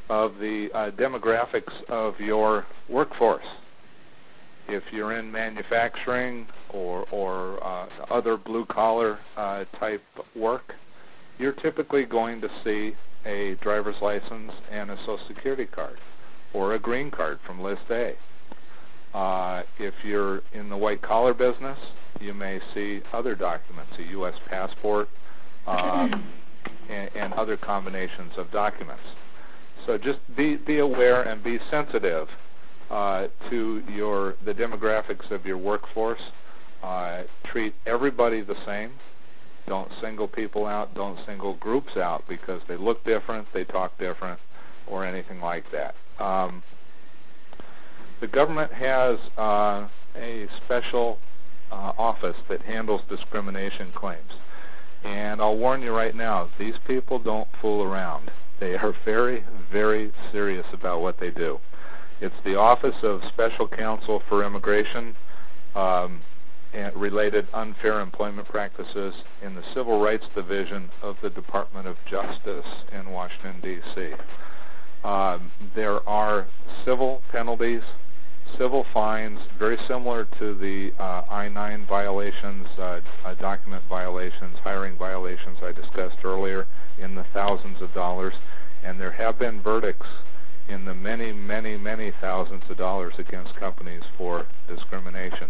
[SPEAKER 5] of the uh, demographics of your workforce. If you're in manufacturing or or uh, other blue collar uh, type work, you're typically going to see a driver's license and a social security card or a green card from List A. Uh, if you're in the white collar business, you may see other documents, a U.S. passport, um, and, and other combinations of documents. So just be, be aware and be sensitive uh, to your the demographics of your workforce. Uh, treat everybody the same. Don't single people out. Don't single groups out because they look different, they talk different, or anything like that. Um, the government has uh, a special uh, office that handles discrimination claims. And I'll warn you right now, these people don't fool around. They are very, very serious about what they do. It's the Office of Special Counsel for Immigration um, and related unfair employment practices in the Civil Rights Division of the Department of Justice in Washington, D.C. Um, there are civil penalties civil fines, very similar to the uh, I-9 violations, uh, uh, document violations, hiring violations I discussed earlier, in the thousands of dollars. And there have been verdicts in the many, many, many thousands of dollars against companies for discrimination.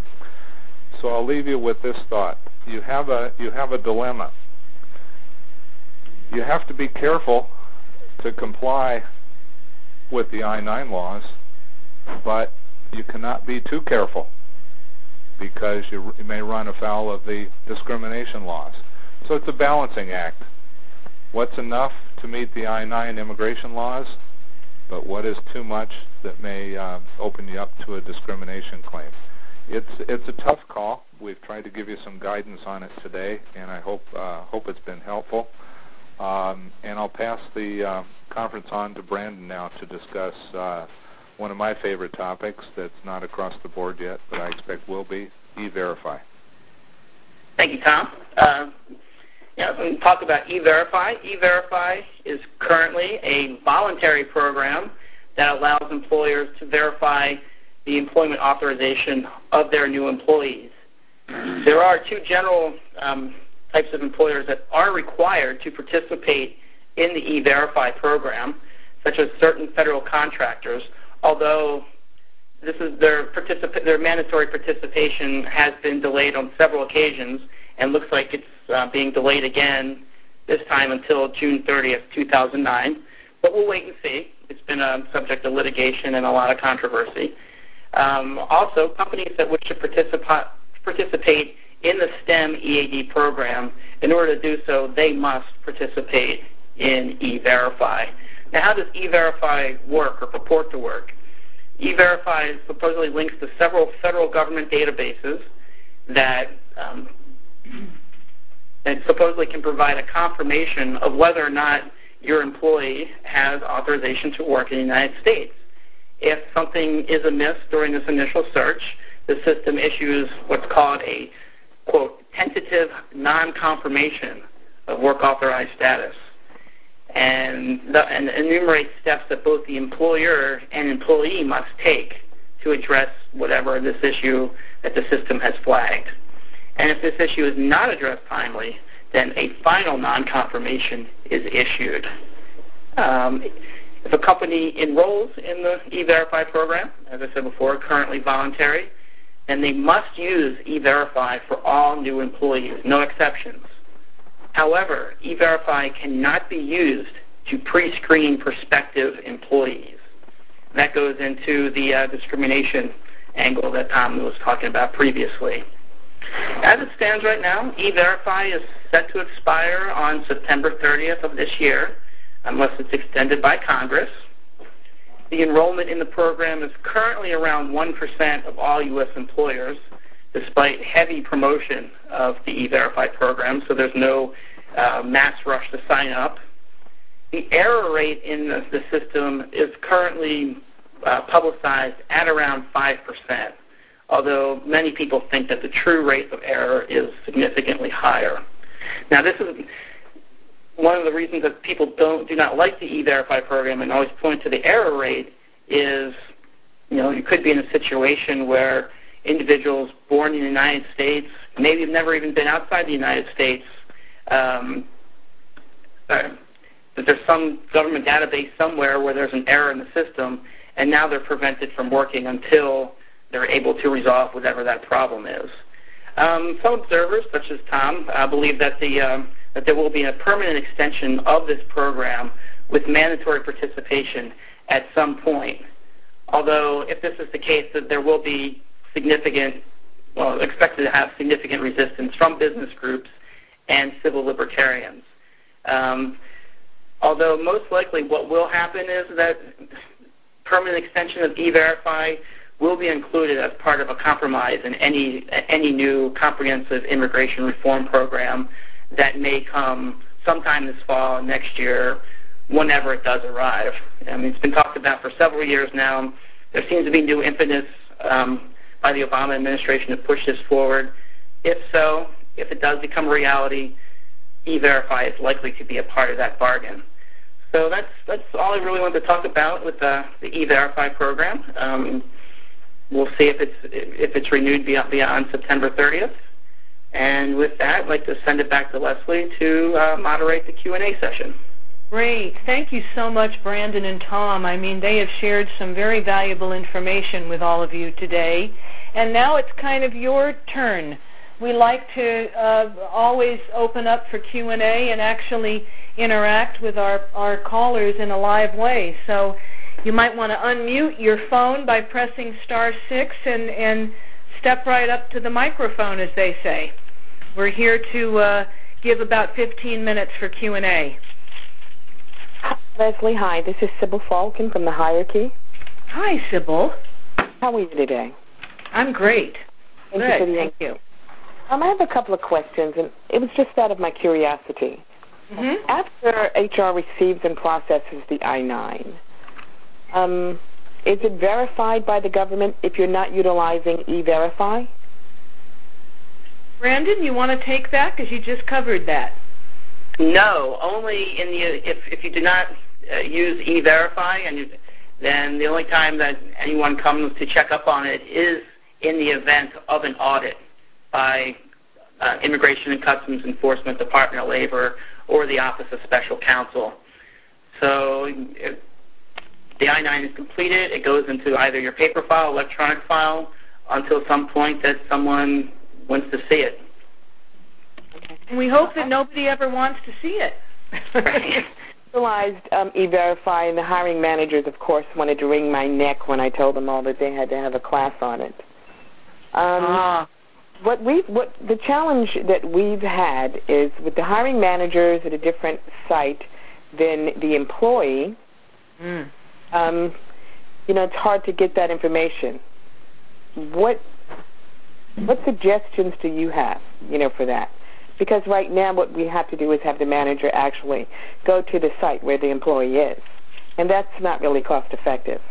[SPEAKER 5] So I'll leave you with this thought. You have a, you have a dilemma. You have to be careful to comply with the I-9 laws, but you cannot be too careful because you, you may run afoul of the discrimination laws. So it's a balancing act. What's enough to meet the I-9 immigration laws, but what is too much that may uh, open you up to a discrimination claim? It's it's a tough call. We've tried to give you some guidance on it today, and I hope uh, hope it's been helpful. Um, and I'll pass the uh, conference on to Brandon now to discuss uh, one of my favorite topics that's not across the board yet, but I expect will be, E-Verify.
[SPEAKER 6] Thank you, Tom. Uh, yeah, we talk about E-Verify, E-Verify is currently a voluntary program that allows employers to verify the employment authorization of their new employees. There are two general um, types of employers that are required to participate in the E-Verify program, such as certain federal contractors although this is their particip- their mandatory participation has been delayed on several occasions and looks like it's uh, being delayed again this time until June 30th, 2009. But we'll wait and see. It's been a subject of litigation and a lot of controversy. Um, also, companies that wish to participa- participate in the STEM EAD program, in order to do so, they must participate in E-Verify. Now, how does E-Verify work or purport to work? E-Verify supposedly links to several federal government databases that um, that supposedly can provide a confirmation of whether or not your employee has authorization to work in the United States. If something is amiss during this initial search, the system issues what's called a, quote, tentative non-confirmation of work authorized status and, the, and enumerates steps that both the employer and employee must take to address whatever this issue that the system has flagged. And if this issue is not addressed timely, then a final non-confirmation is issued. Um, if a company enrolls in the E-Verify program, as I said before, currently voluntary, then they must use E-Verify for all new employees, no exceptions. However, E-Verify cannot be used to pre-screen prospective employees. That goes into the uh, discrimination angle that Tom was talking about previously. As it stands right now, E-Verify is set to expire on September 30th of this year, unless it's extended by Congress. The enrollment in the program is currently around 1% of all U.S. employers, despite heavy promotion of the E-Verify program, so there's no uh, mass rush to sign up. The error rate in the, the system is currently uh, publicized at around 5%, although many people think that the true rate of error is significantly higher. Now, this is one of the reasons that people don't do not like the E-Verify program and always point to the error rate is, you know, you could be in a situation where individuals born in the United States, maybe have never even been outside the United States, um, uh, that there's some government database somewhere where there's an error in the system, and now they're prevented from working until they're able to resolve whatever that problem is. Um, some observers, such as Tom, uh, believe that the um, that there will be a permanent extension of this program with mandatory participation at some point. Although, if this is the case, that there will be significant, well, expected to have significant resistance from business groups and civil libertarians. Um, although most likely what will happen is that permanent extension of E-Verify will be included as part of a compromise in any any new comprehensive immigration reform program that may come sometime this fall, next year, whenever it does arrive. I mean, it's been talked about for several years now. There seems to be new impetus um, by the Obama administration to push this forward. If so, if it does become a reality, E-Verify is likely to be a part of that bargain. So that's that's all I really wanted to talk about with the, the E-Verify program. Um, we'll see if it's if it's renewed beyond, beyond September 30th. And with that, I'd like to send it back to Leslie to uh, moderate the Q&A session.
[SPEAKER 3] Great. Thank you so much, Brandon and Tom. I mean, they have shared some very valuable information with all of you today. And now it's kind of your turn. We like to uh, always open up for Q&A and actually interact with our, our callers in a live way. So you might want to unmute your phone by pressing star six and, and step right up to the microphone, as they say. We're here to uh, give about 15 minutes for Q&A.
[SPEAKER 7] Leslie, hi. This is Sybil Falcon from the Hierarchy.
[SPEAKER 3] Hi, Sybil.
[SPEAKER 7] How are you today?
[SPEAKER 3] I'm great.
[SPEAKER 7] Thank
[SPEAKER 3] Good.
[SPEAKER 7] you for the
[SPEAKER 3] Thank you.
[SPEAKER 7] Um, I have a couple of questions, and it was just out of my curiosity.
[SPEAKER 3] Mm-hmm.
[SPEAKER 7] After HR receives and processes the I-9, um, is it verified by the government if you're not utilizing E-Verify?
[SPEAKER 3] Brandon, you want to take that because you just covered that.
[SPEAKER 6] No, only in the if, if you do not uh, use E-Verify, and then the only time that anyone comes to check up on it is in the event of an audit by uh, Immigration and Customs Enforcement, Department of Labor, or the Office of Special Counsel. So if the I-9 is completed, it goes into either your paper file, electronic file, until some point that someone wants to see it.
[SPEAKER 3] And we hope that nobody ever wants to see it.
[SPEAKER 7] utilized um, E-Verify, and the hiring managers, of course, wanted to wring my neck when I told them all that they had to have a class on it. Um,
[SPEAKER 3] Ah,
[SPEAKER 7] what we what the challenge that we've had is with the hiring managers at a different site than the employee.
[SPEAKER 3] mm.
[SPEAKER 7] Um, you know, it's hard to get that information. What what suggestions do you have? You know, for that? Because right now, what we have to do is have the manager actually go to the site where the employee is, and that's not really cost effective.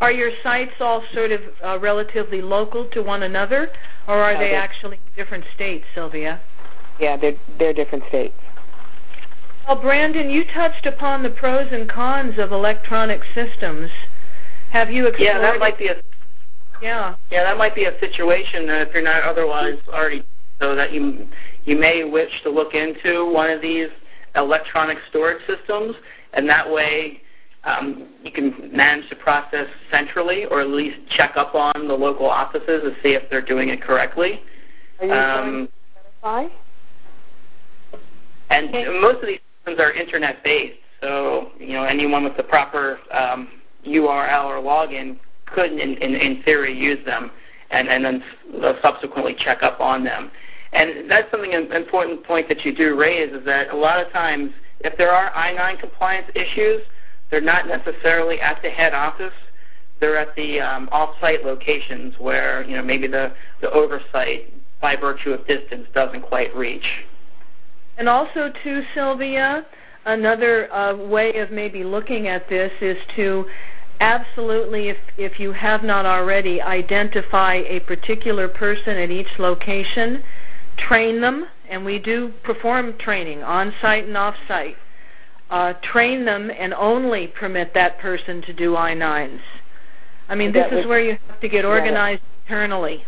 [SPEAKER 3] Are your sites all sort of uh, relatively local to one another, or are
[SPEAKER 7] No,
[SPEAKER 3] they actually different states, Sylvia?
[SPEAKER 7] Yeah, they're they're different states.
[SPEAKER 3] Well, Brandon, you touched upon the pros and cons of electronic systems. Have you explored?
[SPEAKER 6] Yeah, that might be a
[SPEAKER 3] Yeah.
[SPEAKER 6] yeah that might be a situation that if you're not otherwise already so that you you may wish to look into one of these electronic storage systems, and that way um, you can manage the process centrally, or at least check up on the local offices to see if they're doing it correctly.
[SPEAKER 7] Are you
[SPEAKER 6] Um,
[SPEAKER 7] going to?
[SPEAKER 6] And
[SPEAKER 3] Okay.
[SPEAKER 6] most of these systems are internet-based, so you know anyone with the proper um, URL or login could, in, in, in theory, use them, and, and then subsequently check up on them. And that's something an important point that you do raise is that a lot of times, if there are I-9 compliance issues, they're not necessarily at the head office. They're at the um, off-site locations where you know maybe the, the oversight, by virtue of distance, doesn't quite reach.
[SPEAKER 3] And also, too, Sylvia, another uh, way of maybe looking at this is to absolutely, if, if you have not already, identify a particular person at each location, train them, and we do perform training on-site and off-site. Uh, train them and only permit that person to do I-9s. I mean, this
[SPEAKER 7] That
[SPEAKER 3] is
[SPEAKER 7] would-
[SPEAKER 3] where you have to get
[SPEAKER 7] Yeah.
[SPEAKER 3] organized internally.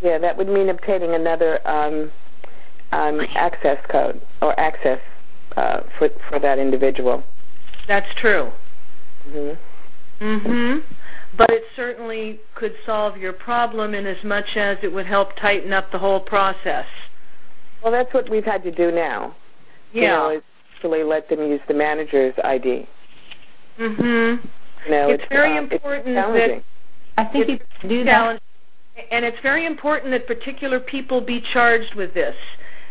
[SPEAKER 7] Yeah, that would mean obtaining another um, um, access code or access uh, for for that individual.
[SPEAKER 3] That's true.
[SPEAKER 7] hmm
[SPEAKER 3] hmm But it certainly could solve your problem in as much as it would help tighten up the whole process.
[SPEAKER 7] Well, that's what we've had to do now. You know,
[SPEAKER 3] Yeah.
[SPEAKER 7] Actually let them use the manager's ID.
[SPEAKER 3] hmm
[SPEAKER 7] You know,
[SPEAKER 3] It's very
[SPEAKER 7] um,
[SPEAKER 3] important
[SPEAKER 7] it's
[SPEAKER 3] that-
[SPEAKER 2] I think you do that.
[SPEAKER 3] And it's very important that particular people be charged with this,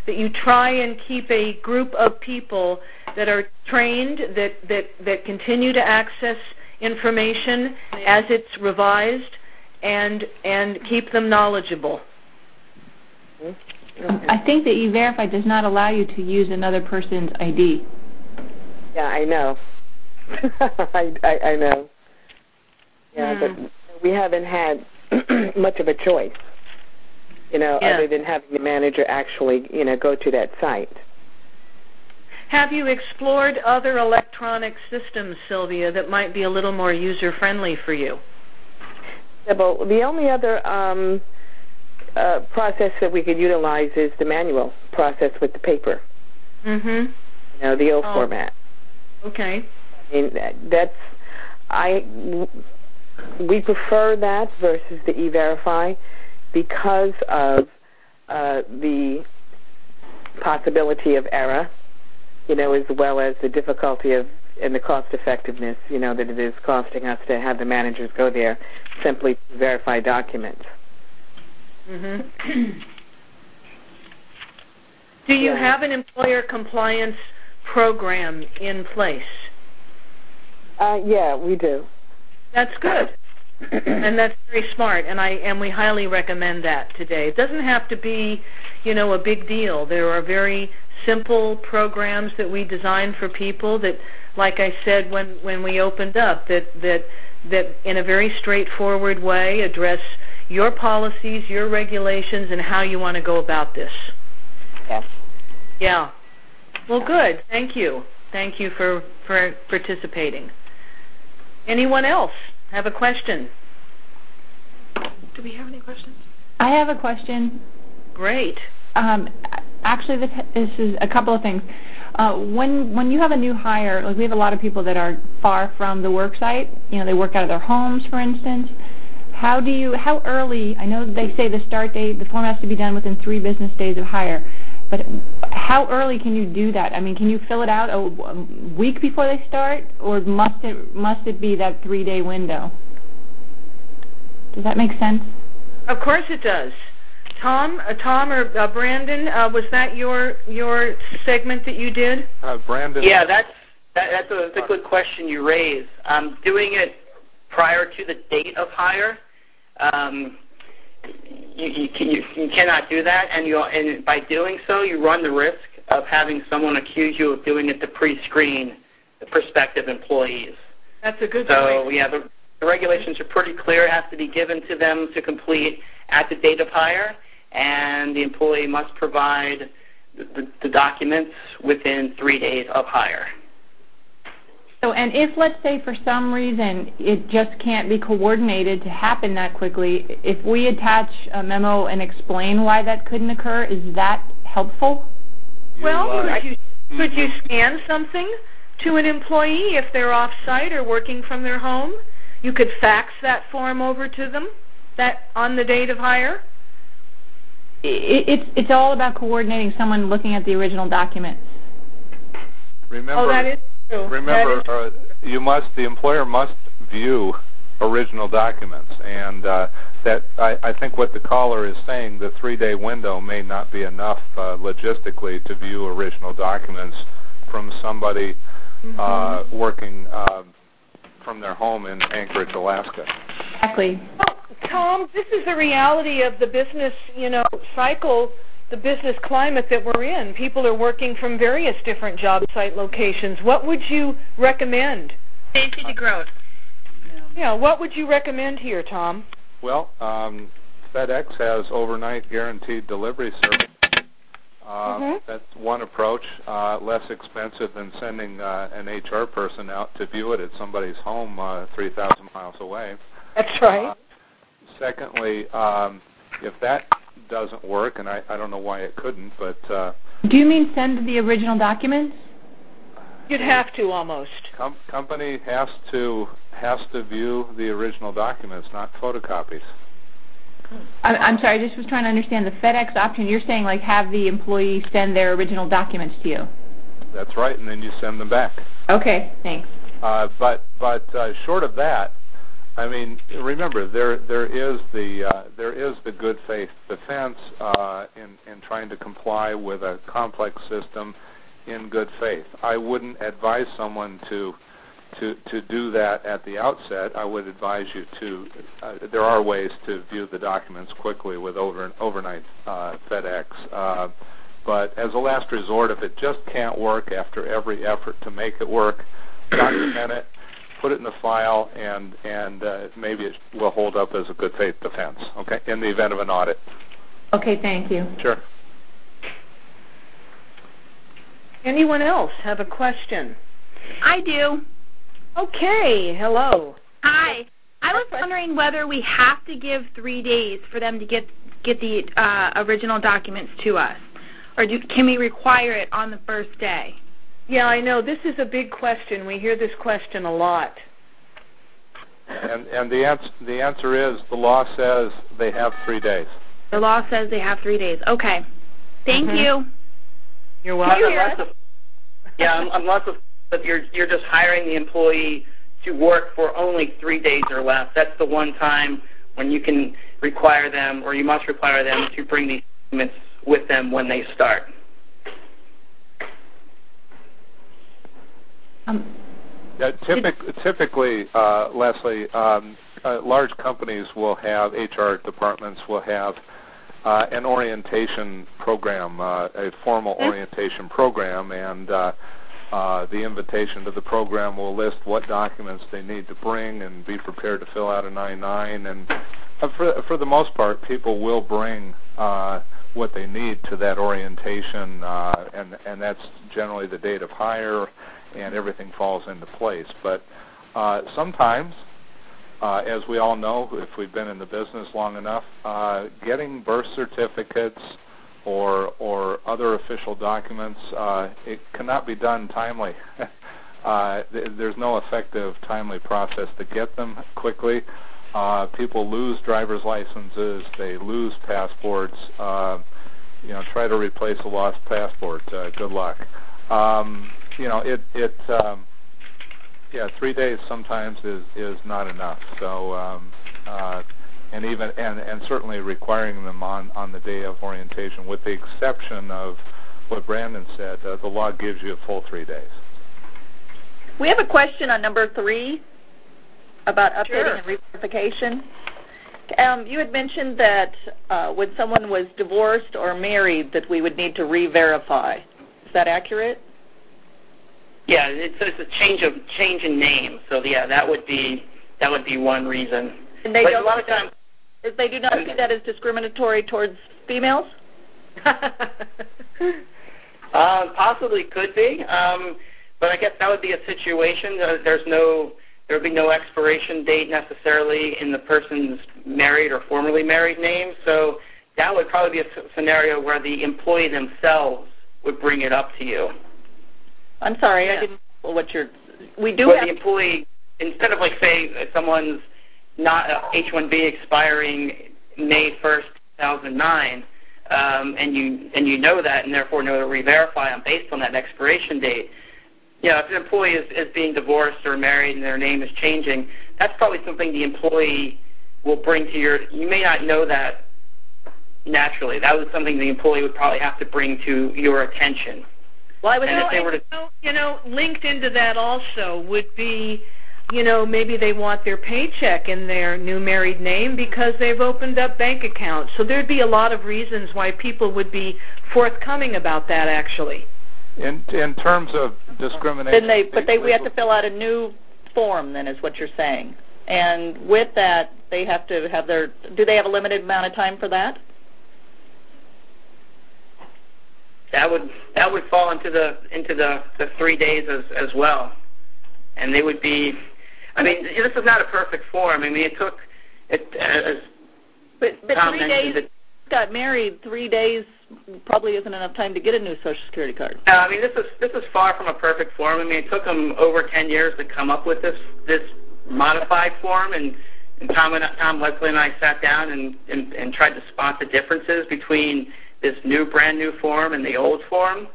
[SPEAKER 3] that you try and keep a group of people that are trained, that, that, that continue to access information as it's revised, and, and keep them knowledgeable.
[SPEAKER 2] I think that E-Verify does not allow you to use another person's ID.
[SPEAKER 7] Yeah, I know. I, I I know. Yeah,
[SPEAKER 3] Hmm.
[SPEAKER 7] but we haven't had much of a choice. You know,
[SPEAKER 3] Yeah.
[SPEAKER 7] other than having the manager actually, you know, go to that site.
[SPEAKER 3] Have you explored other electronic systems, Sylvia, that might be a little more user-friendly for you?
[SPEAKER 7] Yeah, but the only other um, uh, process that we could utilize is the manual process with the paper.
[SPEAKER 3] Mm-hmm.
[SPEAKER 7] You know, the old
[SPEAKER 3] Oh.
[SPEAKER 7] format.
[SPEAKER 3] Okay.
[SPEAKER 7] I mean, that's I we prefer that versus the e-verify because of uh, the possibility of error, you know, as well as the difficulty of and the cost effectiveness, you know, that it is costing us to have the managers go there simply to verify documents.
[SPEAKER 3] Mm-hmm. Do you
[SPEAKER 7] Yeah.
[SPEAKER 3] have an employer compliance program in place?
[SPEAKER 7] Uh, yeah, we do.
[SPEAKER 3] That's good. and that's very smart, and I and we highly recommend that today. It doesn't have to be, you know, a big deal. There are very simple programs that we design for people that, like I said when when we opened up, that that that in a very straightforward way address your policies, your regulations, and how you want to go about this.
[SPEAKER 7] Yeah.
[SPEAKER 3] Yeah. Well, good. Thank you. Thank you for for participating. Anyone else have a question? Do we have any questions?
[SPEAKER 2] I have a question.
[SPEAKER 3] Great.
[SPEAKER 2] Um, actually, this, this is a couple of things. Uh, when when you have a new hire, like we have a lot of people that are far from the work site. You know, they work out of their homes, for instance. How do you? How early? I know they say the start date, the form has to be done within three business days of hire, but how how early can you do that? I mean, can you fill it out a, a week before they start, or must it must it be that three day window? Does that make sense?
[SPEAKER 3] Of course it does. Tom, uh, Tom or uh, Brandon, uh, was that your your segment that you did?
[SPEAKER 5] Uh, Brandon.
[SPEAKER 6] Yeah, that's that, that's, a, that's a good question you raise. Um, doing it prior to the date of hire, um, you, you, can, you, you cannot do that, and you and by doing so, you run the risk of having someone accuse you of doing it to pre-screen the prospective employees.
[SPEAKER 3] That's a good
[SPEAKER 6] So
[SPEAKER 3] point.
[SPEAKER 6] yeah, the, the regulations are pretty clear. It has to be given to them to complete at the date of hire, and the employee must provide the, the, the documents within three days of hire.
[SPEAKER 2] So, and if let's say for some reason it just can't be coordinated to happen that quickly, if we attach a memo and explain why that couldn't occur, is that helpful?
[SPEAKER 5] You,
[SPEAKER 3] Well, could you could you mm-hmm. scan something to an employee if they're off site or working from their home? You could fax that form over to them that on the date of hire.
[SPEAKER 2] It, it's it's all about coordinating someone looking at the original document.
[SPEAKER 5] remember,
[SPEAKER 3] oh, that is true.
[SPEAKER 5] Remember, uh, you must. The employer must view original documents, and uh, that I, I think what the caller is saying, the three-day window may not be enough uh, logistically to view original documents from somebody uh, working uh, from their home in Anchorage, Alaska.
[SPEAKER 2] Exactly.
[SPEAKER 3] Well, Tom, this is the reality of the business, you know, cycle, the business climate that we're in. People are working from various different job site locations. What would you recommend?
[SPEAKER 1] Stacy DeGroat.
[SPEAKER 3] Yeah, what would you recommend here, Tom?
[SPEAKER 5] Well, um, FedEx has overnight guaranteed delivery service. Uh,
[SPEAKER 3] Mhm.
[SPEAKER 5] That's one approach, uh, less expensive than sending uh, an HR person out to view it at somebody's home uh, 3,000 miles away.
[SPEAKER 3] That's right.
[SPEAKER 5] Uh, secondly, um, if that doesn't work, and I, I don't know why it couldn't, but uh,
[SPEAKER 2] Do you mean send the original documents?
[SPEAKER 3] You'd have to almost.
[SPEAKER 5] com- company has to has to view the original documents, not photocopies.
[SPEAKER 2] I, I'm sorry, I just was trying to understand the FedEx option. You're saying like have the employee send their original documents to you.
[SPEAKER 5] That's right, and then you send them back.
[SPEAKER 2] Okay, thanks.
[SPEAKER 5] Uh, but but uh, short of that, I mean, remember there there is the uh, there is the good faith defense uh, in in trying to comply with a complex system in good faith. I wouldn't advise someone to to to do that at the outset. I would advise you to. Uh, there are ways to view the documents quickly with over overnight uh, FedEx. Uh, but as a last resort, if it just can't work after every effort to make it work, document it, put it in the file, and and uh, maybe it will hold up as a good faith defense. Okay, in the event of an audit.
[SPEAKER 2] Okay, thank you.
[SPEAKER 5] Sure.
[SPEAKER 3] Anyone else have a question?
[SPEAKER 1] I do.
[SPEAKER 3] Okay, hello.
[SPEAKER 1] Hi. I was wondering whether we have to give three days for them to get get the uh, original documents to us, or do, can we require it on the first day?
[SPEAKER 3] Yeah, I know. This is a big question. We hear this question a lot.
[SPEAKER 5] And and the answer the answer is the law says they have three days.
[SPEAKER 1] The law says they have three days. Okay. Thank
[SPEAKER 3] Mhm.
[SPEAKER 1] you.
[SPEAKER 3] You're
[SPEAKER 1] Can you
[SPEAKER 3] welcome.
[SPEAKER 1] hear us?
[SPEAKER 6] Unless if- yeah, un- unless if if you're you're just hiring the employee to work for only three days or less. That's the one time when you can require them, or you must require them to bring these documents with them when they start.
[SPEAKER 2] Um,
[SPEAKER 5] Uh, typic, typically, uh, Leslie, um, uh, large companies will have HR departments will have uh, an orientation program, uh, a formal orientation program, and uh, uh, the invitation to the program will list what documents they need to bring and be prepared to fill out a I-9. And for, for the most part, people will bring uh, what they need to that orientation, uh, and, and that's generally the date of hire, and everything falls into place. But uh, sometimes, uh, as we all know, if we've been in the business long enough, uh, getting birth certificates or or other official documents, uh, it cannot be done timely. uh, th- there's no effective, timely process to get them quickly. Uh, people lose driver's licenses, they lose passports. Uh, you know, try to replace a lost passport. Uh, good luck. Um, you know, it it um, yeah, three days sometimes is is not enough. So um, uh, and even and and certainly requiring them on on the day of orientation, with the exception of what Brandon said, uh, the law gives you a full three days.
[SPEAKER 8] We have a question on number three about updating
[SPEAKER 3] Sure.
[SPEAKER 8] and re-verification. Um, you had mentioned that uh, when someone was divorced or married that we would need to re-verify. Is that accurate?
[SPEAKER 6] Yeah, it's, it's a change of change in name. So yeah, that would be that would be one reason.
[SPEAKER 8] And they
[SPEAKER 6] but
[SPEAKER 8] don't
[SPEAKER 6] a lot of times,
[SPEAKER 8] they do not see that as discriminatory towards females?
[SPEAKER 6] uh, possibly could be. Um, but I guess that would be a situation. Uh, there's no there would be no expiration date necessarily in the person's married or formerly married name. So that would probably be a scenario where the employee themselves would bring it up to you.
[SPEAKER 8] I'm sorry, I didn't know what you're... We do
[SPEAKER 6] But
[SPEAKER 8] have...
[SPEAKER 6] the employee, instead of like say someone's not uh, H-1B expiring May 1st, 2009, um, and you and you know that, and therefore know to re-verify them based on that expiration date. You know, if an employee is, is being divorced or married and their name is changing, that's probably something the employee will bring to your. You may not know that naturally. That was something the employee would probably have to bring to your attention.
[SPEAKER 8] Well, I was...
[SPEAKER 6] And if they were to-
[SPEAKER 3] know, you know, linked into that also would be, you know, maybe they want their paycheck in their new married name because they've opened up bank accounts. So there'd be a lot of reasons why people would be forthcoming about that, actually.
[SPEAKER 5] In in terms of discrimination,
[SPEAKER 8] Then they, but they, we have to fill out a new form, then, is what you're saying. And with that, they have to have their, do they have a limited amount of time for that?
[SPEAKER 6] that would that would fall into the into the, the three days as as well, and they would be. I mean, this is not a perfect form. I mean, it took it as
[SPEAKER 8] But, but
[SPEAKER 6] Tom
[SPEAKER 8] three
[SPEAKER 6] mentioned
[SPEAKER 8] days,
[SPEAKER 6] it.
[SPEAKER 8] got married, three days probably isn't enough time to get a new Social Security card.
[SPEAKER 6] No, I mean this is this is far from a perfect form. I mean, it took them over ten years to come up with this this modified form, and, and Tom and Tom Leslie and I sat down and, and and tried to spot the differences between this new brand new form and the old form,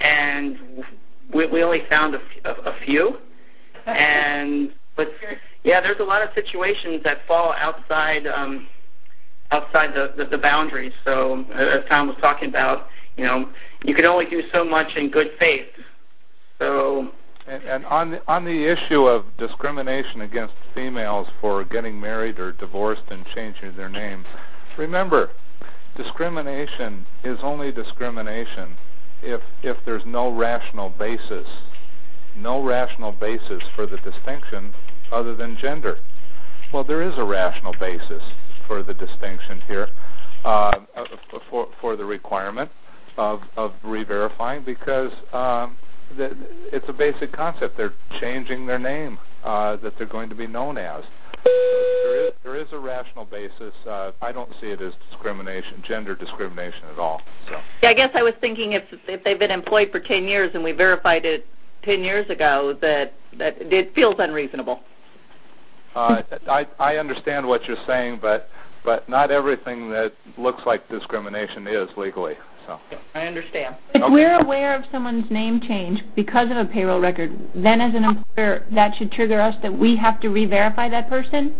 [SPEAKER 6] and we, we only found a, f- a- a few. And but yeah, there's a lot of situations that fall outside um, outside the, the, the boundaries. So as Tom was talking about, you know, you can only do so much in good faith. So
[SPEAKER 5] And, and on the, on the issue of discrimination against females for getting married or divorced and changing their name, remember, discrimination is only discrimination if if there's no rational basis, no rational basis for the distinction other than gender. Well, there is a rational basis for the distinction here, uh, for for the requirement of of re-verifying because um, the, it's a basic concept. They're changing their name uh, that they're going to be known as. There is, there is a rational basis. Uh, I don't see it as discrimination, gender discrimination at all. So
[SPEAKER 8] Yeah, I guess I was thinking if, if they've been employed for 10 years and we verified it 10 years ago, that, that it feels unreasonable.
[SPEAKER 5] uh, I, I understand what you're saying, but but not everything that looks like discrimination is legally. So
[SPEAKER 8] I understand.
[SPEAKER 2] If
[SPEAKER 5] Okay.
[SPEAKER 2] we're aware of someone's name change because of a payroll record, then as an employer, that should trigger us that we have to re-verify that person?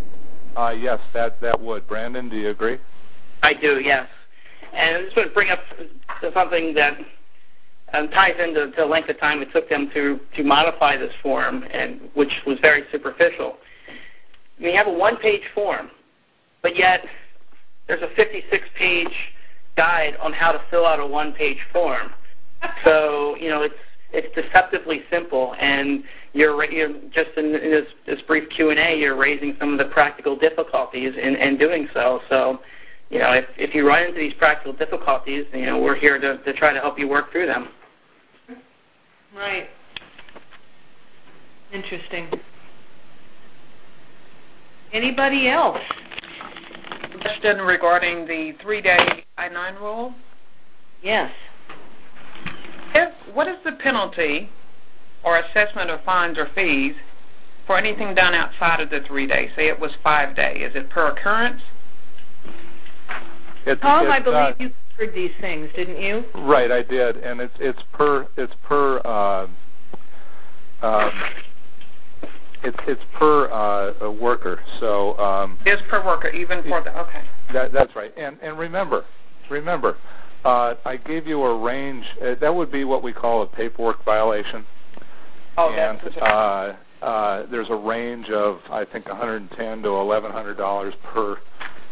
[SPEAKER 5] uh, yes, that that would. Brandon, do you agree?
[SPEAKER 6] I do, yes. And I just want to bring up something that um, ties into the length of time it took them to, to modify this form, and which was very superficial. I mean, you have a one-page form, but yet there's a 56-page guide on how to fill out a one-page form. So, you know, it's it's deceptively simple, and you're, you're just in, in this, this brief Q&A, you're raising some of the practical difficulties in, in doing so. So, you know, if, if you run into these practical difficulties, you know, we're here to, to try to help you work through them.
[SPEAKER 3] Right. Interesting. Anybody else?
[SPEAKER 9] Question regarding the three-day I-9 rule.
[SPEAKER 3] Yes.
[SPEAKER 9] If, what is the penalty or assessment of fines or fees for anything done outside of the three days? Say it was five day. Is it per occurrence?
[SPEAKER 5] It's,
[SPEAKER 3] Tom, I
[SPEAKER 5] it's, uh,
[SPEAKER 3] believe you covered these things, didn't you?
[SPEAKER 5] Right, I did, and it's it's per it's per uh, um, it's it's per uh, worker. So um,
[SPEAKER 9] it's per worker, even for the okay.
[SPEAKER 5] That that's right. And and remember, remember, uh, I gave you a range. Uh, that would be what we call a paperwork violation.
[SPEAKER 9] Oh,
[SPEAKER 5] and
[SPEAKER 9] that's
[SPEAKER 5] uh, uh, there's a range of I think 110 to 1100 dollars per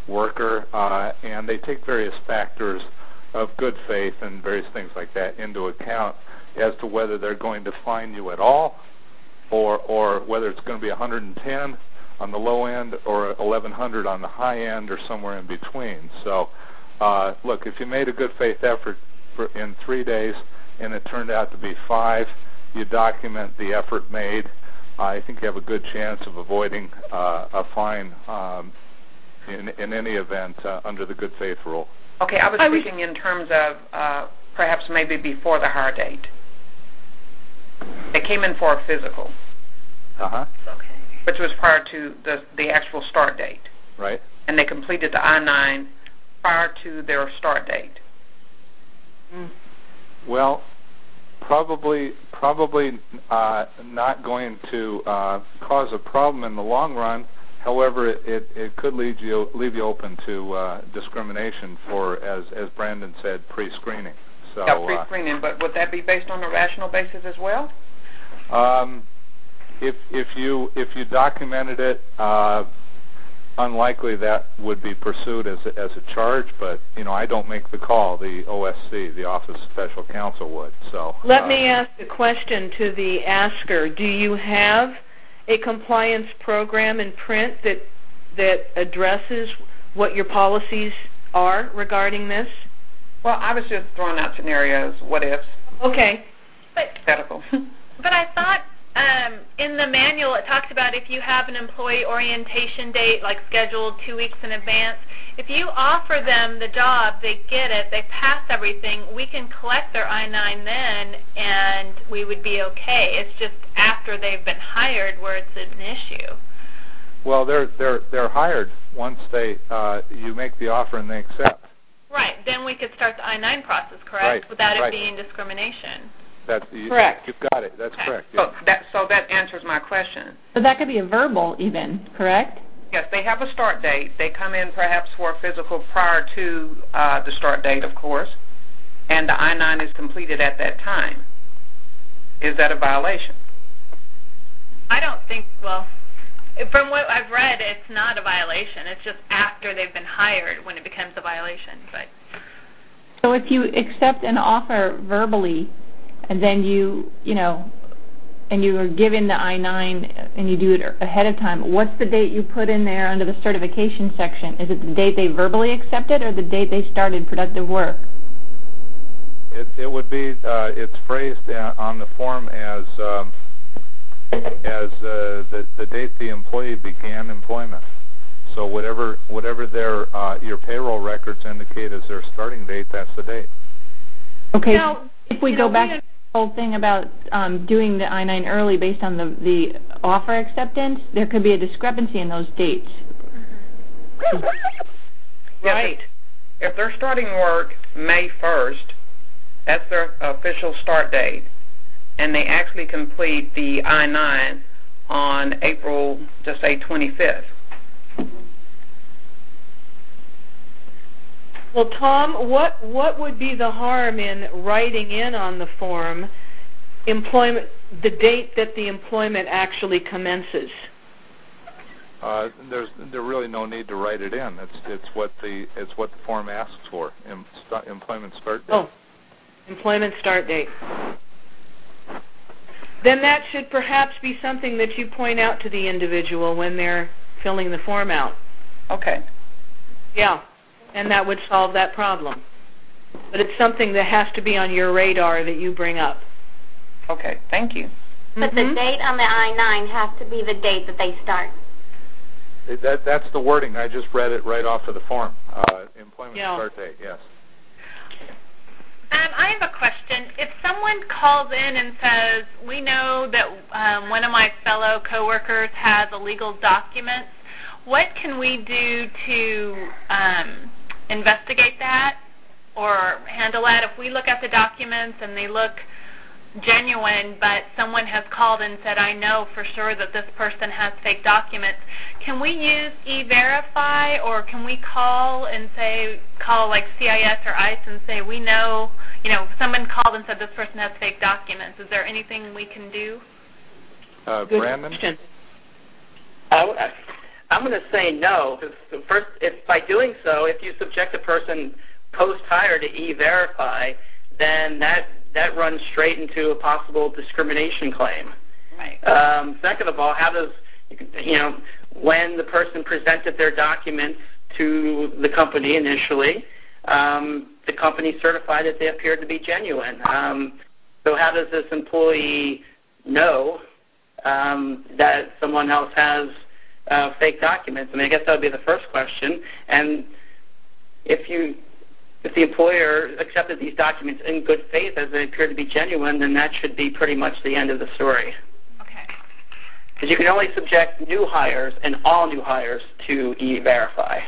[SPEAKER 5] worker, uh, and they take various factors of good faith and various things like that into account as to whether they're going to fine you at all, or or whether it's going to be 110 on the low end or 1100 on the high end or somewhere in between. So, uh, look, if you made a good faith effort for, in three days and it turned out to be five, you document the effort made. I think you have a good chance of avoiding uh, a fine um, in, in any event uh, under the good faith rule.
[SPEAKER 9] Okay, I was I thinking in terms of uh, perhaps maybe before the hire date. They came in for a physical.
[SPEAKER 5] Uh-huh.
[SPEAKER 9] Okay. Which was prior to the, the actual start date.
[SPEAKER 5] Right.
[SPEAKER 9] And they completed the I-9 prior to their start date.
[SPEAKER 5] Mm. Well, probably probably uh, not going to uh, cause a problem in the long run However, it, it, it could lead you leave you open to uh, discrimination for, as as Brandon said, pre-screening. So
[SPEAKER 9] yeah, pre-screening. Uh, but would that be based on a rational basis as well?
[SPEAKER 5] Um, if if you if you documented it, uh, unlikely that would be pursued as a, as a charge. But you know, I don't make the call. The OSC, the Office of Special Counsel, would. So
[SPEAKER 3] let uh, me ask a question to the asker. Do you have a compliance program in print that that addresses what your policies are regarding this?
[SPEAKER 9] Well, I was just throwing out scenarios, what ifs.
[SPEAKER 3] Okay.
[SPEAKER 1] But, but I thought um, in the manual it talks about if you have an employee orientation date, like scheduled two weeks in advance, if you offer them the job, they get it, they pass everything, we can collect their I-9 then, and we would be okay. It's just after they've been hired where it's an issue.
[SPEAKER 5] Well, they're they're they're hired once they uh, you make the offer and they accept.
[SPEAKER 1] Right. Then we could start the I-9 process, correct?
[SPEAKER 5] Right.
[SPEAKER 1] Without
[SPEAKER 5] right.
[SPEAKER 1] it being discrimination.
[SPEAKER 5] That's you,
[SPEAKER 3] correct.
[SPEAKER 5] You've got it. That's correct.
[SPEAKER 9] Yeah. So that so that answers my question.
[SPEAKER 2] So that could be a verbal even, correct?
[SPEAKER 9] Yes, they have a start date. They come in perhaps for a physical prior to uh, the start date, of course, and the I-9 is completed at that time. Is that a violation?
[SPEAKER 1] I don't think, well, from what I've read, it's not a violation. It's just after they've been hired when it becomes a violation. But
[SPEAKER 2] So if you accept an offer verbally and then you, you know, and you are given the I-9 and you do it ahead of time, what's the date you put in there under the certification section? Is it the date they verbally accepted or the date they started productive work?
[SPEAKER 5] It, it would be, uh, it's phrased on the form as um, as uh, the, the date the employee began employment. So whatever whatever their uh, your payroll records indicate as their starting date, that's the date.
[SPEAKER 2] Okay. Now, if we go know, back we, to the whole thing about um, doing the I-9 early based on the, the offer acceptance, there could be a discrepancy in those dates.
[SPEAKER 9] Mm-hmm. right. If they're starting work May 1st, that's their official start date and they actually complete the I-9 on April, just say 25th.
[SPEAKER 3] Well, Tom, what what would be the harm in writing in on the form employment the date that the employment actually commences?
[SPEAKER 5] Uh, there's there really no need to write it in. It's it's what the it's what the form asks for. Em, st- employment start date.
[SPEAKER 3] Oh, employment start date then that should perhaps be something that you point out to the individual when they're filling the form out.
[SPEAKER 9] Okay.
[SPEAKER 3] Yeah, and that would solve that problem. But it's something that has to be on your radar that you bring up.
[SPEAKER 9] Okay, thank you.
[SPEAKER 4] But mm-hmm. the date on the I-9 has to be the date that they start.
[SPEAKER 5] That, that's the wording. I just read it right off of the form. Uh, employment
[SPEAKER 3] yeah.
[SPEAKER 5] start date, yes.
[SPEAKER 1] Um, I have a question. If someone calls in and says, we know that um, one of my fellow coworkers has illegal documents, what can we do to um, investigate that? Or handle that? If we look at the documents and they look genuine, but someone has called and said, I know for sure that this person has fake documents, can we use E-Verify or can we call and say, call like CIS or ICE and say, we know, you know, someone called and said this person has fake documents. Is there anything we can do?
[SPEAKER 5] Uh, Brandon?
[SPEAKER 6] I, I'm going to say no. First, if by doing so, if you subject a person post-hire to E-Verify, then that that runs straight into a possible discrimination claim.
[SPEAKER 1] Right.
[SPEAKER 6] Um, second of all, how does you know when the person presented their documents to the company initially, um, the company certified that they appeared to be genuine. Um, so how does this employee know um, that someone else has uh, fake documents? I mean, I guess that would be the first question. And if you if the employer accepted these documents in good faith as they appear to be genuine, then that should be pretty much the end of the story.
[SPEAKER 1] Okay.
[SPEAKER 6] Because you can only subject new hires and all new hires to E-Verify.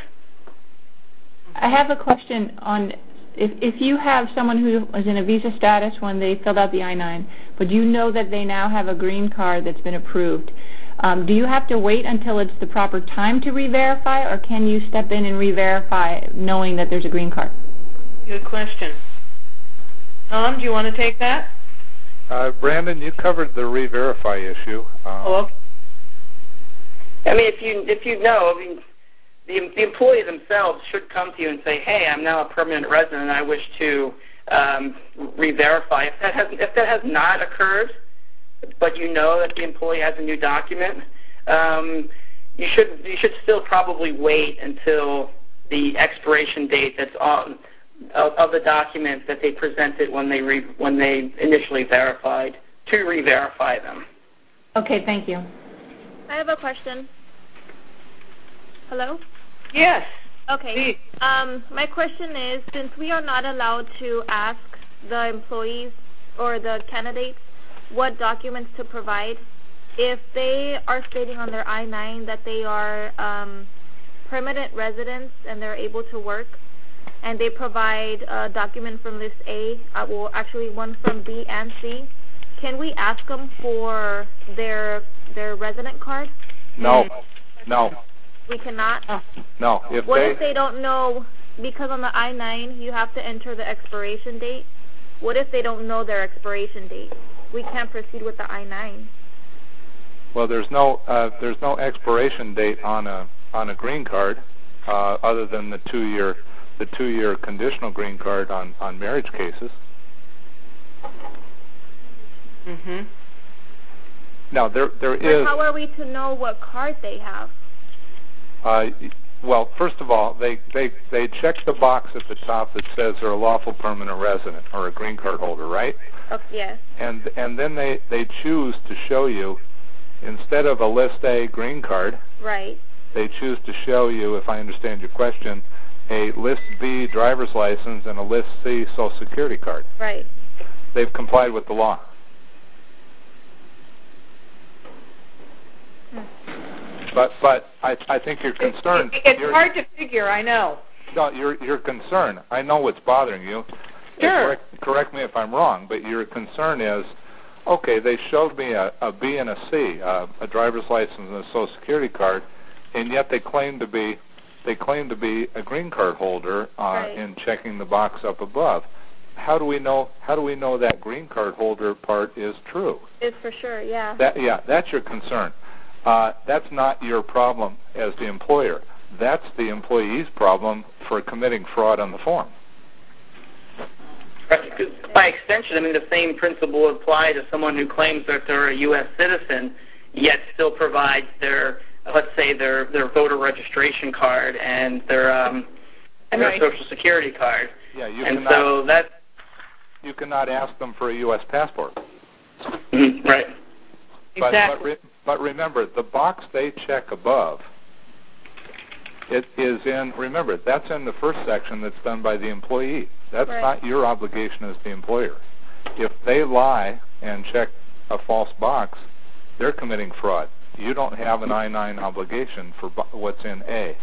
[SPEAKER 2] I have a question on if, if you have someone who was in a visa status when they filled out the I-9, but you know that they now have a green card that's been approved, do you have to wait until it's the proper time to re-verify, or can you step in and re-verify knowing that there's a green card?
[SPEAKER 3] Good question. Tom, do you want to take that?
[SPEAKER 5] Uh, Brandon, you covered the re-verify issue. Um,
[SPEAKER 3] Oh, okay.
[SPEAKER 6] I mean, if you if you know, I mean, the, the employee themselves should come to you and say, "Hey, I'm now a permanent resident, and I wish to um, re-verify." If that has if that has not occurred, but you know that the employee has a new document, um, you should you should still probably wait until the expiration date that's on of, of the document that they presented when they re, when they initially verified to re-verify them.
[SPEAKER 2] Okay, thank you.
[SPEAKER 10] I have a question. Hello?
[SPEAKER 3] Yes.
[SPEAKER 10] Okay. Um, my question is, since we are not allowed to ask the employees or the candidates what documents to provide, if they are stating on their I-9 that they are um, permanent residents and they're able to work, and they provide a document from List A, uh, well, actually one from B and C, can we ask them for their their resident card?
[SPEAKER 5] no, no,
[SPEAKER 10] We cannot.
[SPEAKER 5] no. If
[SPEAKER 10] What
[SPEAKER 5] they,
[SPEAKER 10] if they don't know, because on the I-9 you have to enter the expiration date. What if they don't know their expiration date? We can't proceed with the I-9.
[SPEAKER 5] well, there's no uh, there's no expiration date on a on a green card uh, other than the two year the two year conditional green card on on marriage cases.
[SPEAKER 3] Mm-hmm.
[SPEAKER 5] Now there there
[SPEAKER 10] But
[SPEAKER 5] is
[SPEAKER 10] how are we to know what card they have?
[SPEAKER 5] uh, well, first of all, they, they they check the box at the top that says they're a lawful permanent resident or a green card holder, right?
[SPEAKER 10] Oh, yes.
[SPEAKER 5] And and then they they choose to show you instead of a list A green card,
[SPEAKER 10] Right.
[SPEAKER 5] they choose to show you, if I understand your question, a list B driver's license and a list C social security card.
[SPEAKER 10] Right.
[SPEAKER 5] They've complied with the law. Hmm. But but I I think you're concerned.
[SPEAKER 3] It, it's
[SPEAKER 5] you're,
[SPEAKER 3] hard to figure, I know.
[SPEAKER 5] No, your your concern. I know what's bothering you.
[SPEAKER 3] Sure.
[SPEAKER 5] Correct, correct me if I'm wrong, but your concern is, okay, they showed me a, a B and a C, uh, a driver's license and a social security card, and yet they claim to be they claim to be a green card holder uh,
[SPEAKER 10] Right.
[SPEAKER 5] in checking the box up above. How do we know? How do we know that green card holder part is true?
[SPEAKER 10] Is for sure, yeah.
[SPEAKER 5] That yeah, that's your concern. Uh, that's not your problem as the employer. That's the employee's problem for committing fraud on the form.
[SPEAKER 6] Right, 'cause by extension, I mean, the same principle would apply to someone who claims that they're a U.S. citizen, yet still provides their, let's say, their, their voter registration card and their, um, and their social security card.
[SPEAKER 5] Yeah, you
[SPEAKER 6] and
[SPEAKER 5] cannot
[SPEAKER 6] so that,
[SPEAKER 5] you cannot ask them for a U.S. passport.
[SPEAKER 6] Mhm, right.
[SPEAKER 5] But,
[SPEAKER 3] Exactly.
[SPEAKER 5] but, re, but remember, the box they check above, it is in, remember, that's in the first section that's done by the employee. That's
[SPEAKER 10] Right.
[SPEAKER 5] not your obligation as the employer. If they lie and check a false box, they're committing fraud. You don't have an I-9 obligation for what's in A.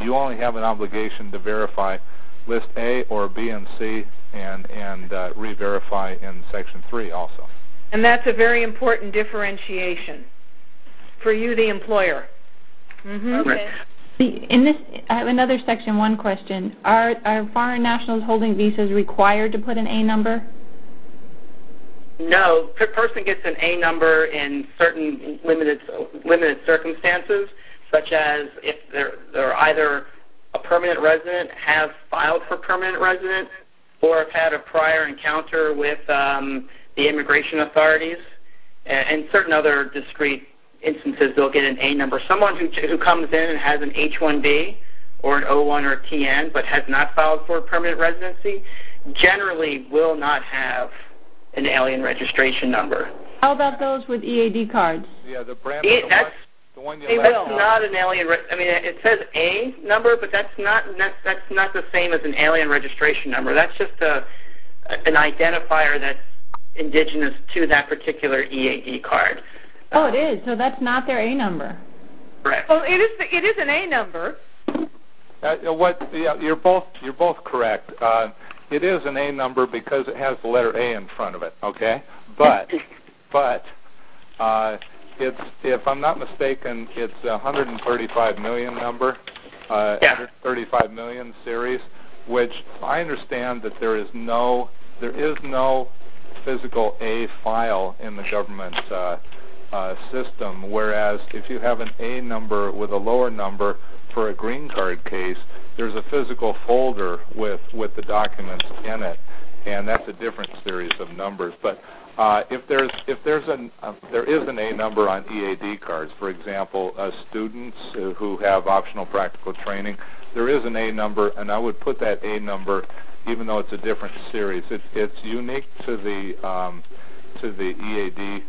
[SPEAKER 5] You only have an obligation to verify list A or B and C and and uh, re-verify in Section 3 also.
[SPEAKER 3] And that's a very important differentiation for you, the employer. Mm-hmm.
[SPEAKER 1] Okay.
[SPEAKER 2] In this, I have another Section 1 question. Are, are foreign nationals holding visas required to put an A number?
[SPEAKER 6] No, per person gets an A number in certain limited limited circumstances, such as if they're they're either a permanent resident, have filed for permanent resident, or have had a prior encounter with um, the immigration authorities, and, and certain other discrete instances they'll get an A number. Someone who who comes in and has an H-1B or an O-1 or a TN, but has not filed for permanent residency, generally will not have an alien registration number.
[SPEAKER 2] How about those with EAD cards?
[SPEAKER 5] Yeah, the brand.
[SPEAKER 6] It,
[SPEAKER 5] the
[SPEAKER 6] that's
[SPEAKER 5] one, the one you
[SPEAKER 6] Hey, that's
[SPEAKER 5] out.
[SPEAKER 6] not an alien. Re- I mean, it says a number, but that's not that's, that's not the same as an alien registration number. That's just a an identifier that's indigenous to that particular EAD card.
[SPEAKER 2] Oh, it is. So that's not their A number.
[SPEAKER 6] Correct.
[SPEAKER 3] Well, it is it is an A number.
[SPEAKER 5] Uh, what yeah, you're both you're both correct. Uh, it is an A number because it has the letter A in front of it. Okay, but but uh, it's if I'm not mistaken, it's a 135 million number, uh,
[SPEAKER 6] Yeah.
[SPEAKER 5] 135 million series, which I understand that there is no there is no physical A file in the government uh, uh, system, whereas if you have an A number with a lower number for a green card case, there's a physical folder with, with the documents in it, and that's a different series of numbers. But uh, if there's if there's an uh, there is an A number on EAD cards, for example, uh, students who have optional practical training, there is an A number, and I would put that A number, even though it's a different series. It, it's unique to the um, to the EAD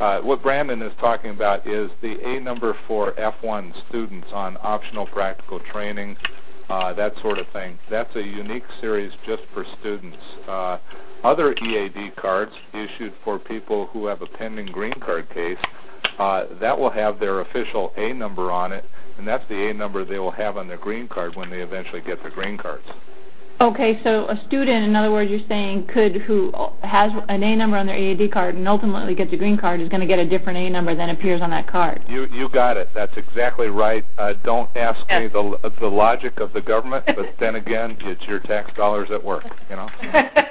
[SPEAKER 5] uh, what Brandon is talking about is the A number for F1 students on optional practical training, uh, that sort of thing. That's a unique series just for students. Uh, other EAD cards issued for people who have a pending green card case, uh, that will have their official A number on it, and that's the A number they will have on their green card when they eventually get their green cards.
[SPEAKER 2] Okay, so a student, in other words, you're saying could who has an A number on their EAD card and ultimately gets a green card is going to get a different A number than appears on that card.
[SPEAKER 5] You you got it. That's exactly right. Uh, don't ask me the the logic of the government, but then again, it's your tax dollars at work. You know.